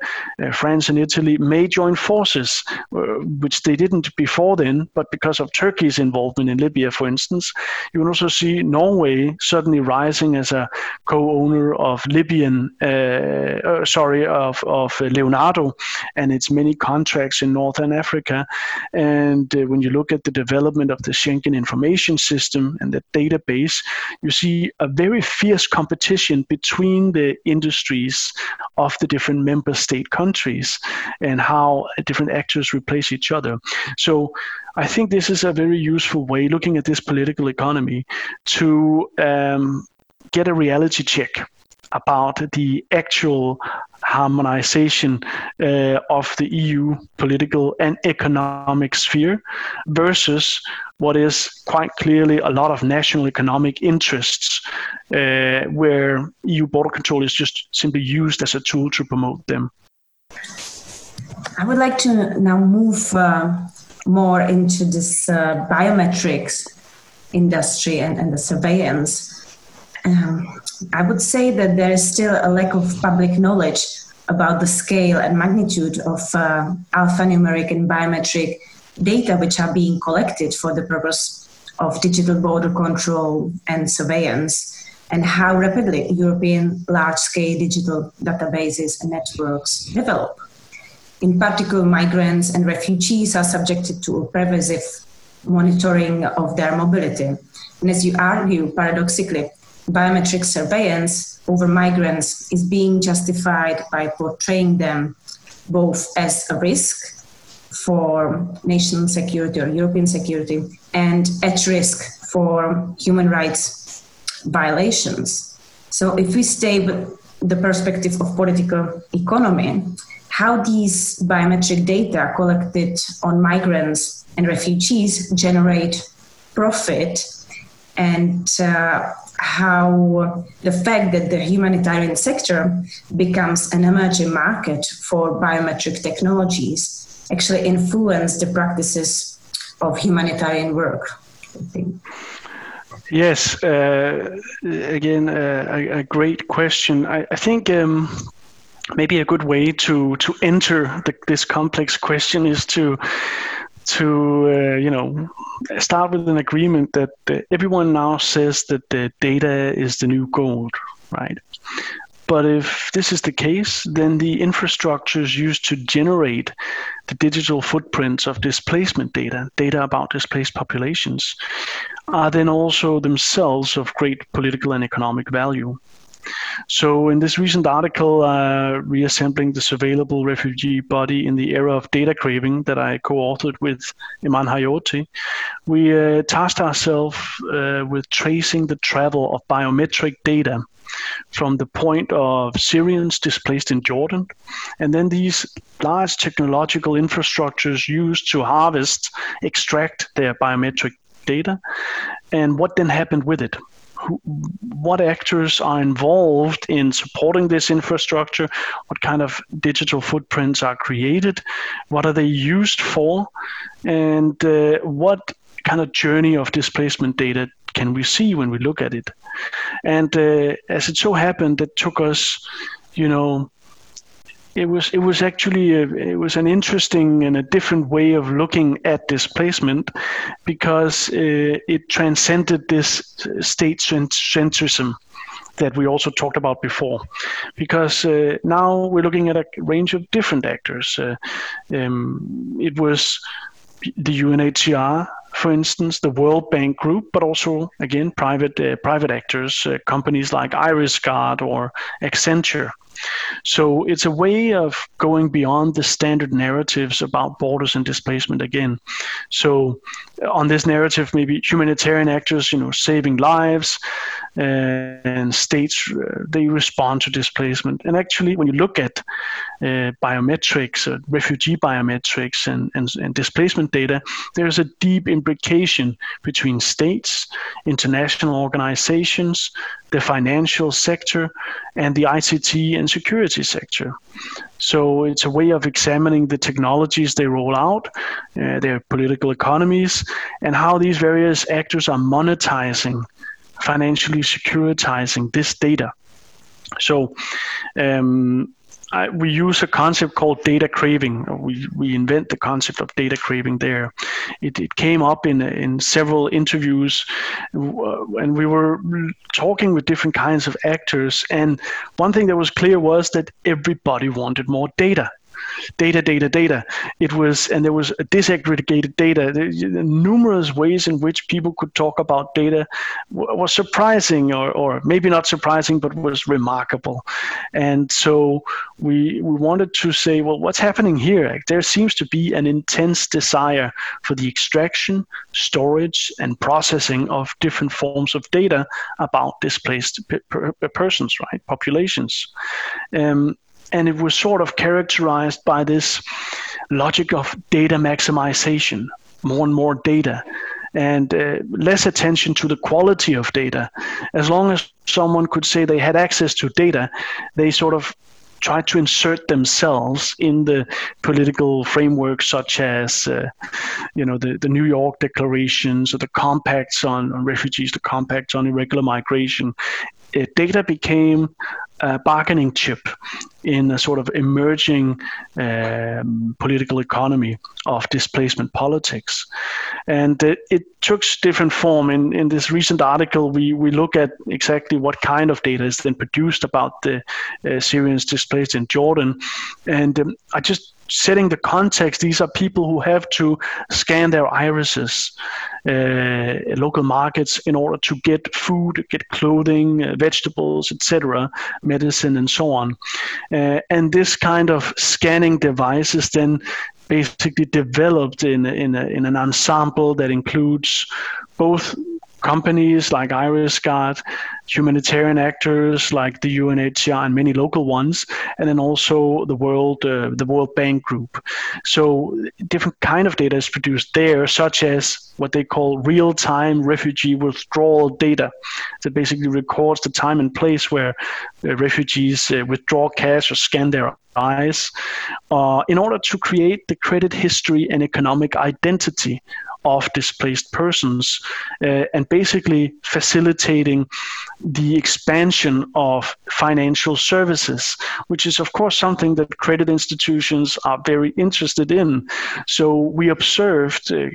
uh, France and Italy may join forces, uh, which they didn't before then, but because of Turkey's involvement in Libya, for instance, you can also see Norway suddenly rising as a co-owner of Libyan, uh, uh, sorry, of, of Leonardo and its many contracts in Northern Africa. And uh, when you look at the development of the Schengen information system and the database, you see a very fierce competition between the industries of the different member state countries and how different actors replace each other. So I think this is a very useful way, looking at this political economy, to um, get a reality check about the actual harmonization uh, of the EU political and economic sphere versus what is quite clearly a lot of national economic interests uh, where EU border control is just simply used as a tool to promote them. I would like to now move uh, more into this uh, biometrics industry and, and the surveillance. Um, I would say that there is still a lack of public knowledge about the scale and magnitude of uh, alphanumeric and biometric data which are being collected for the purpose of digital border control and surveillance, and how rapidly European large scale digital databases and networks develop. In particular, migrants and refugees are subjected to a pervasive monitoring of their mobility. And as you argue, paradoxically, biometric surveillance over migrants is being justified by portraying them both as a risk for national security or European security and at risk for human rights violations. So, if we stay with the perspective of political economy, how these biometric data collected on migrants and refugees generate profit and uh, how the fact that the humanitarian sector becomes an emerging market for biometric technologies actually influence the practices of humanitarian work. Yes, uh, again, uh, a, a, great question. I, I think um, maybe a good way to to enter the, this complex question is to to uh, you know start with an agreement that uh, everyone now says that the data is the new gold, right? But if this is the case, then the infrastructures used to generate the digital footprints of displacement data, data about displaced populations, are then also themselves of great political and economic value. So, in this recent article, uh, Reassembling the Surveillable Refugee Body in the Era of Data Craving, that I co authored with Eman Haioty, we uh, tasked ourselves uh, with tracing the travel of biometric data from the point of Syrians displaced in Jordan, and then these large technological infrastructures used to harvest, extract their biometric data, and what then happened with it what actors are involved in supporting this infrastructure, what kind of digital footprints are created, what are they used for, and uh, what kind of journey of displacement data can we see when we look at it. And uh, as it so happened, it took us, you know, it was it was actually a, it was an interesting and a different way of looking at displacement because uh, it transcended this state centrism that we also talked about before because uh, now we're looking at a range of different actors uh, um, it was the UNHCR for instance, the World Bank Group, but also again private uh, private actors, uh, companies like IrisGuard or Accenture. So it's a way of going beyond the standard narratives about borders and displacement again. So on this narrative, maybe humanitarian actors, you know, saving lives, uh, and states uh, they respond to displacement. And actually, when you look at uh, biometrics, uh, refugee biometrics, and, and, and displacement data, there's a deep imbrication between states, international organizations, the financial sector, and the ICT and security sector. So it's a way of examining the technologies they roll out, uh, their political economies, and how these various actors are monetizing, financially securitizing this data. So um, I, we use a concept called data craving. We, we invent the concept of data craving there. It, it came up in, in several interviews, uh, and we were talking with different kinds of actors. And one thing that was clear was that everybody wanted more data data, data, data. It was, and there was disaggregated data. Numerous ways in which people could talk about data was surprising, or, or maybe not surprising, but was remarkable. And so we we wanted to say, well, what's happening here? There seems to be an intense desire for the extraction, storage, and processing of different forms of data about displaced persons, right? Populations. Um, and it was sort of characterized by this logic of data maximization, more and more data, and uh, less attention to the quality of data. As long as someone could say they had access to data, they sort of tried to insert themselves in the political framework, such as, uh, you know, the, the New York declarations or the compacts on, on refugees, the compacts on irregular migration. Uh, data became bargaining chip in a sort of emerging um, political economy of displacement politics. And it, it, took different form. In, in this recent article, we, we look at exactly what kind of data is then produced about the uh, Syrians displaced in Jordan. And um, I just setting the context, these are people who have to scan their irises, uh, local markets, in order to get food, get clothing, uh, vegetables, etc., medicine, and so on. Uh, and this kind of scanning device is then basically developed in in, a, in an ensemble that includes both companies like IrisGuard, humanitarian actors like the UNHCR and many local ones, and then also the World uh, the World Bank Group. So different kind of data is produced there, such as what they call real-time refugee withdrawal data. That basically records the time and place where uh, refugees uh, withdraw cash or scan their eyes uh, in order to create the credit history and economic identity of displaced persons uh, and basically facilitating the expansion of financial services, which is, of course, something that credit institutions are very interested in. So we observed. Uh,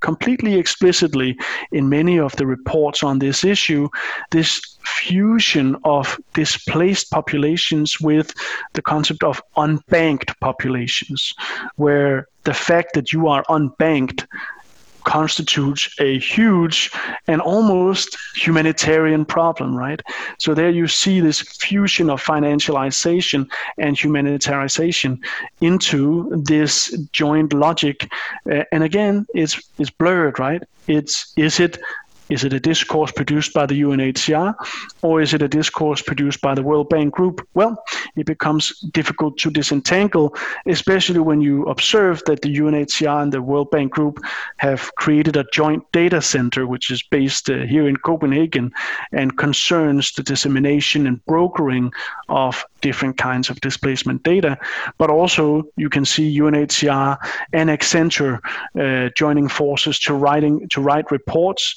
completely explicitly in many of the reports on this issue this fusion of displaced populations with the concept of unbanked populations, where the fact that you are unbanked constitutes a huge and almost humanitarian problem, right? So there you see this fusion of financialization and humanitarianization into this joint logic. Uh, and again, it's it's blurred, right? It's is it is it a discourse produced by the UNHCR or is it a discourse produced by the World Bank Group? Well, it becomes difficult to disentangle, especially when you observe that the UNHCR and the World Bank Group have created a joint data center, which is based uh, here in Copenhagen and concerns the dissemination and brokering of different kinds of displacement data. But also, you can see UNHCR and Accenture uh, joining forces to writing to write reports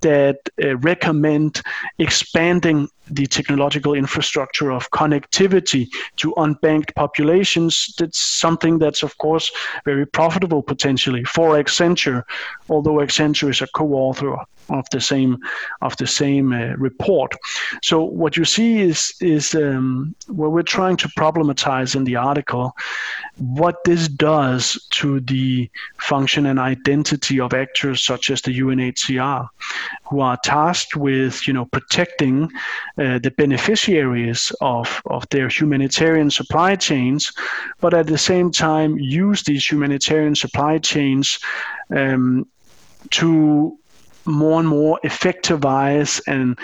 that uh, recommend expanding the technological infrastructure of connectivity to unbanked populations. That's something that's, of course, very profitable potentially for Accenture, although Accenture is a co-author of the same of the same uh, report. So what you see is is um, what we're trying to problematize in the article, what this does to the function and identity of actors such as the UNHCR, who are tasked with you know protecting uh, the beneficiaries of of their humanitarian supply chains, but at the same time use these humanitarian supply chains um, to more and more effectivize and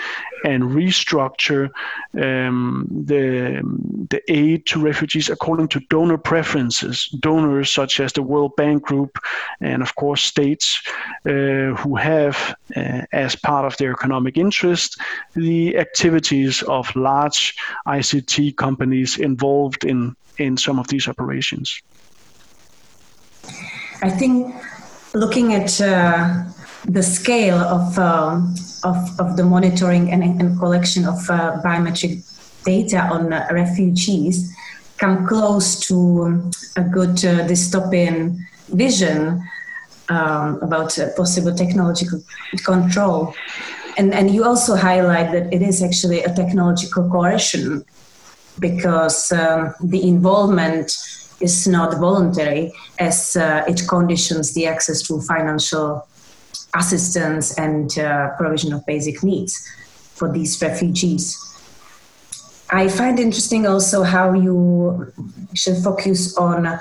and restructure um, the the aid to refugees according to donor preferences. Donors such as the World Bank Group and of course states uh, who have uh, as part of their economic interest the activities of large ICT companies involved in in some of these operations. I think looking at uh, the scale of, um, of, of, the monitoring and, and collection of uh, biometric data on uh, refugees come close to a good uh, dystopian vision um, about possible technological control. And, and you also highlight that it is actually a technological coercion because um, the involvement is not voluntary as uh, it conditions the access to financial assistance and uh, provision of basic needs for these refugees. I find interesting also how you should focus on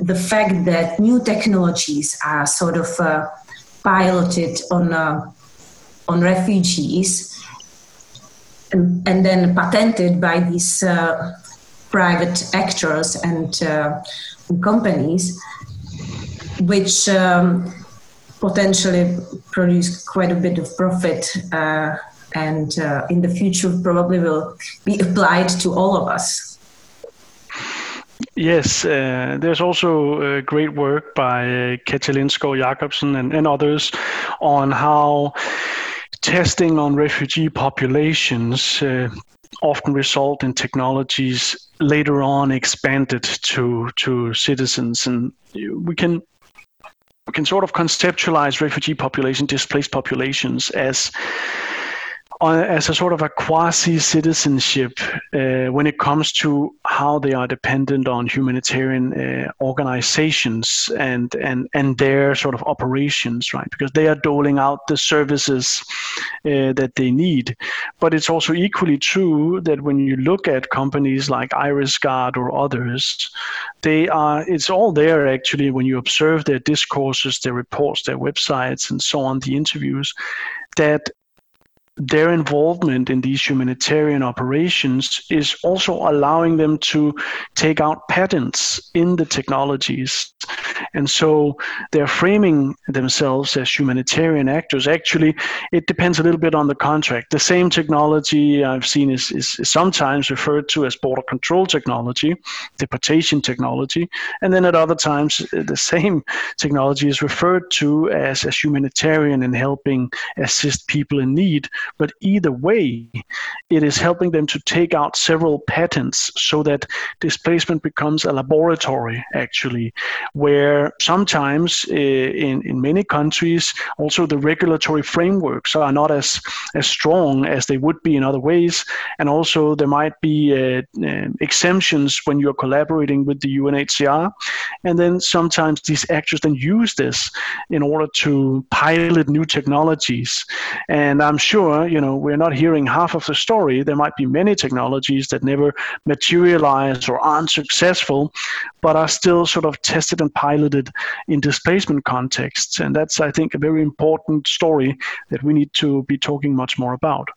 the fact that new technologies are sort of uh, piloted on uh, on refugees and, and, then patented by these uh, private actors and uh, companies, which um, potentially produce quite a bit of profit uh, and uh, in the future probably will be applied to all of us. Yes, uh, there's also uh, great work by uh, Katja Lindskov and, and others on how testing on refugee populations uh, often result in technologies later on expanded to to citizens and we can we can sort of conceptualize refugee population, displaced populations as as a sort of a quasi citizenship uh, when it comes to how they are dependent on humanitarian uh, organizations and, and, and their sort of operations, right? Because they are doling out the services uh, that they need. But it's also equally true that when you look at companies like IrisGuard or others, they are, it's all there actually when you observe their discourses, their reports, their websites, and so on, the interviews, that their involvement in these humanitarian operations is also allowing them to take out patents in the technologies. And so they're framing themselves as humanitarian actors. Actually, it depends a little bit on the contract. The same technology I've seen is, is, sometimes referred to as border control technology, deportation technology, and then at other times the same technology is referred to as, as humanitarian and helping assist people in need but either way, it is helping them to take out several patents so that displacement becomes a laboratory, actually, where sometimes uh, in, in many countries, also the regulatory frameworks are not as, as strong as they would be in other ways. And also, there might be uh, exemptions when you're collaborating with the UNHCR. And then sometimes these actors then use this in order to pilot new technologies. And I'm sure you know, we're not hearing half of the story. There might be many technologies that never materialize or aren't successful, but are still sort of tested and piloted in displacement contexts. And that's, I think, a very important story that we need to be talking much more about.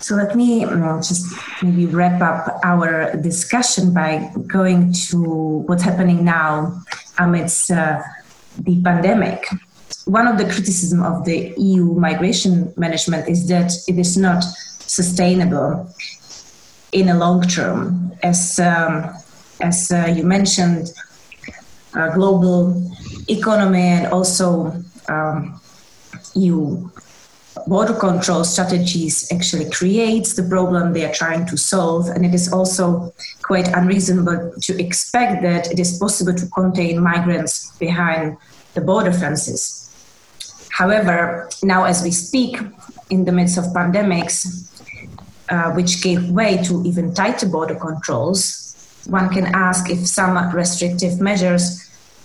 So let me just maybe wrap up our discussion by going to what's happening now amidst uh, the pandemic one of the criticism of the EU migration management is that it is not sustainable in a long term. As um, as uh, you mentioned, uh, global economy and also um, EU border control strategies actually creates the problem they are trying to solve and it is also quite unreasonable to expect that it is possible to contain migrants behind the border fences However, now as we speak, in the midst of pandemics, uh, which gave way to even tighter border controls, one can ask if some restrictive measures,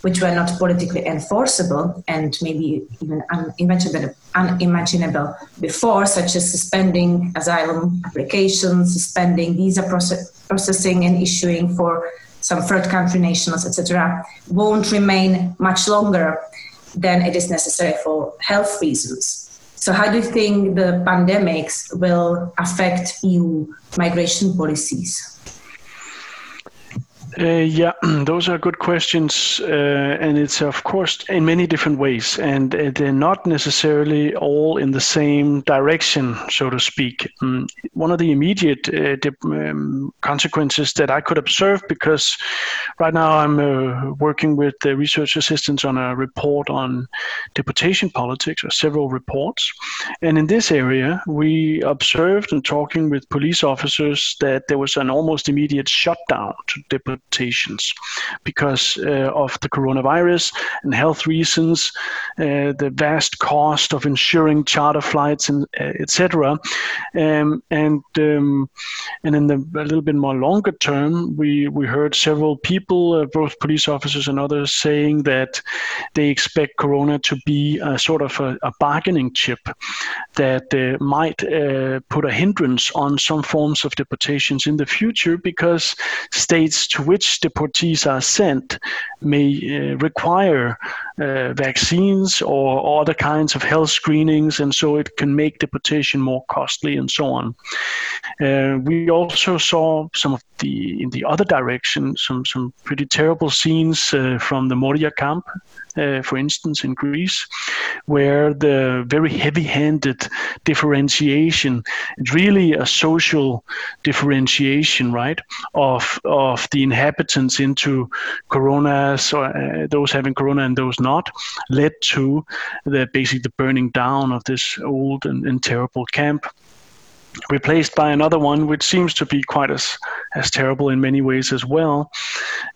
which were not politically enforceable and maybe even unimaginable, unimaginable before, such as suspending asylum applications, suspending visa process, processing and issuing for some third country nationals, etc., won't remain much longer then it is necessary for health reasons. So, how do you think the pandemics will affect EU migration policies? Uh, yeah, those are good questions, uh, and it's of course in many different ways, and uh, they're not necessarily all in the same direction, so to speak. Um, one of the immediate uh, um, consequences that I could observe, because right now I'm uh, working with the research assistants on a report on deportation politics, or several reports, and in this area we observed and talking with police officers that there was an almost immediate shutdown to deportation because uh, of the coronavirus and health reasons, uh, the vast cost of insuring charter flights and uh, etc. Um, and um, and in the a little bit more longer term, we we heard several people, uh, both police officers and others, saying that they expect Corona to be a sort of a, a bargaining chip that uh, might uh, put a hindrance on some forms of deportations in the future because states to which deportees are sent may uh, require uh, vaccines or, or, other kinds of health screenings, and so it can make deportation more costly and so on. Uh, we also saw some of the in the other direction some some pretty terrible scenes uh, from the Moria camp uh, for instance, in Greece, where the very heavy handed differentiation, really a social differentiation, right, of, of the inhabitants into coronas, or uh, those having corona and those not, led to the basically the burning down of this old and, and terrible camp replaced by another one which seems to be quite as, as terrible in many ways as well.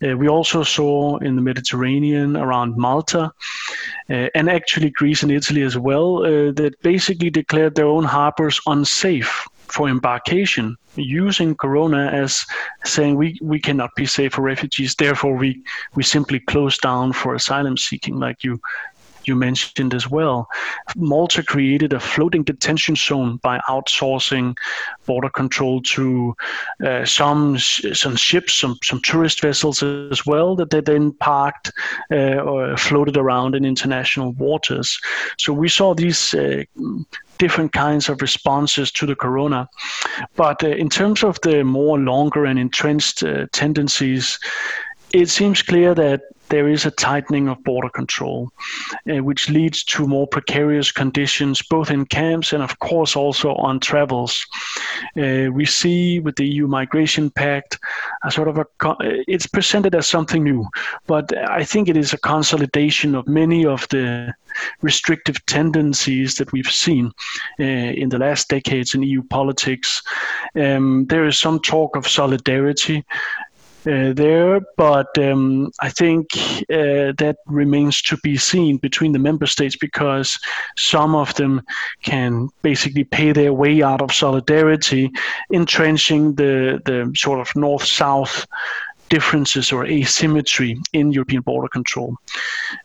Uh, we also saw in the Mediterranean around Malta uh, and actually Greece and Italy as well, uh, that basically declared their own harbors unsafe for embarkation, using Corona as saying we, we cannot be safe for refugees, therefore we, we simply close down for asylum seeking, like you you mentioned as well. Malta created a floating detention zone by outsourcing border control to uh, some some ships, some some tourist vessels as well that they then parked uh, or floated around in international waters. So we saw these. Uh, different kinds of responses to the corona. But uh, in terms of the more longer and entrenched uh, tendencies, it seems clear that there is a tightening of border control, uh, which leads to more precarious conditions, both in camps and, of course, also on travels. Uh, we see with the EU Migration Pact a sort of a, it's presented as something new, but I think it is a consolidation of many of the restrictive tendencies that we've seen uh, in the last decades in EU politics. Um, there is some talk of solidarity uh, there, but um, I think uh, that remains to be seen between the member states because some of them can basically pay their way out of solidarity, entrenching the, the sort of north south differences or asymmetry in European border control.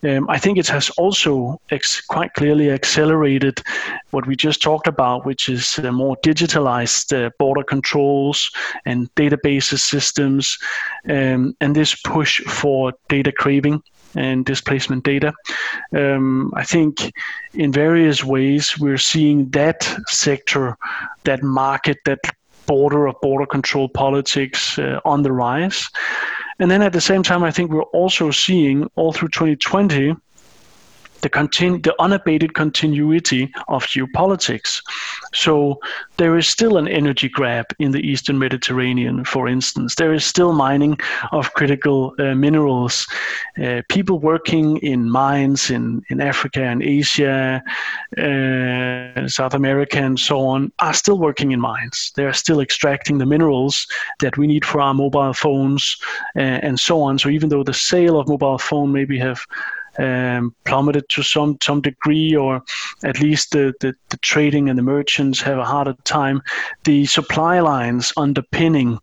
Um, I think it has also ex- quite clearly accelerated what we just talked about, which is uh, more digitalized uh, border controls and databases systems, um, and this push for data craving and displacement data. Um, I think in various ways we're seeing that sector, that market, that border of border control politics uh, on the rise. And then at the same time, I think we're also seeing all through 2020 the, continu- the unabated continuity of geopolitics. So there is still an energy grab in the Eastern Mediterranean, for instance. There is still mining of critical uh, minerals. Uh, people working in mines in, in Africa and Asia, uh, South America, and so on are still working in mines. They are still extracting the minerals that we need for our mobile phones uh, and so on. So even though the sale of mobile phone maybe have um, plummeted to some some degree, or at least the, the, the trading and the merchants have a harder time. The supply lines underpinning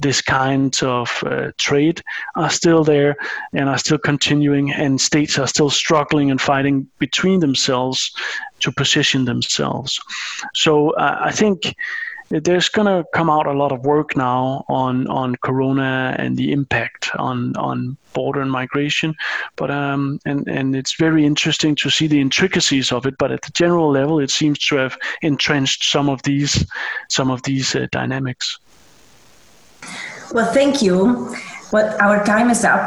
this kind of uh, trade are still there and are still continuing, and states are still struggling and fighting between themselves to position themselves. So uh, I think there's going to come out a lot of work now on on corona and the impact on on border and migration. But um and and it's very interesting to see the intricacies of it. But at the general level it seems to have entrenched some of these some of these uh, dynamics. Well thank you. Well our time is up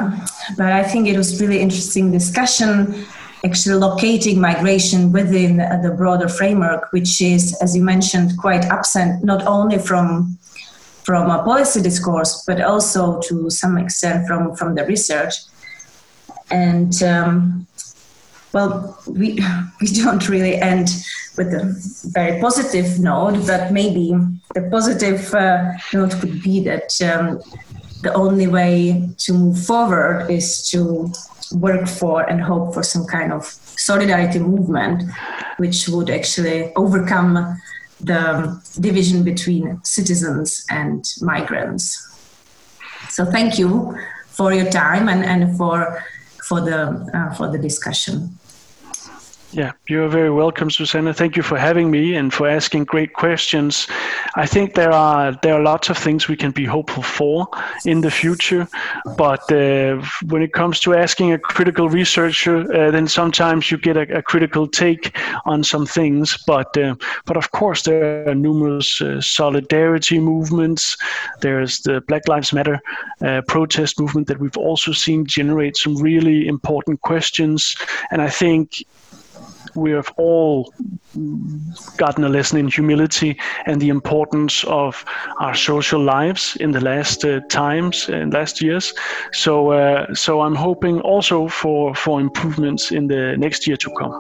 but i think it was really interesting discussion actually locating migration within the broader framework, which is, as you mentioned, quite absent not only from from a policy discourse, but also to some extent from from the research. And um, well, we we don't really end with a very positive note, but maybe the positive uh, note could be that um, the only way to move forward is to work for and hope for some kind of solidarity movement which would actually overcome the division between citizens and migrants. So thank you for your time and, and for for the uh, for the discussion. Yeah, you're very welcome, Susanna. Thank you for having me and for asking great questions. I think there are there are lots of things we can be hopeful for in the future, but uh, when it comes to asking a critical researcher, uh, then sometimes you get a, a, critical take on some things. But uh, but of course, there are numerous uh, solidarity movements. There's the Black Lives Matter uh, protest movement that we've also seen generate some really important questions, and I think we have all gotten a lesson in humility and the importance of our social lives in the last uh, times and last years. So, uh, so I'm hoping also for for improvements in the next year to come.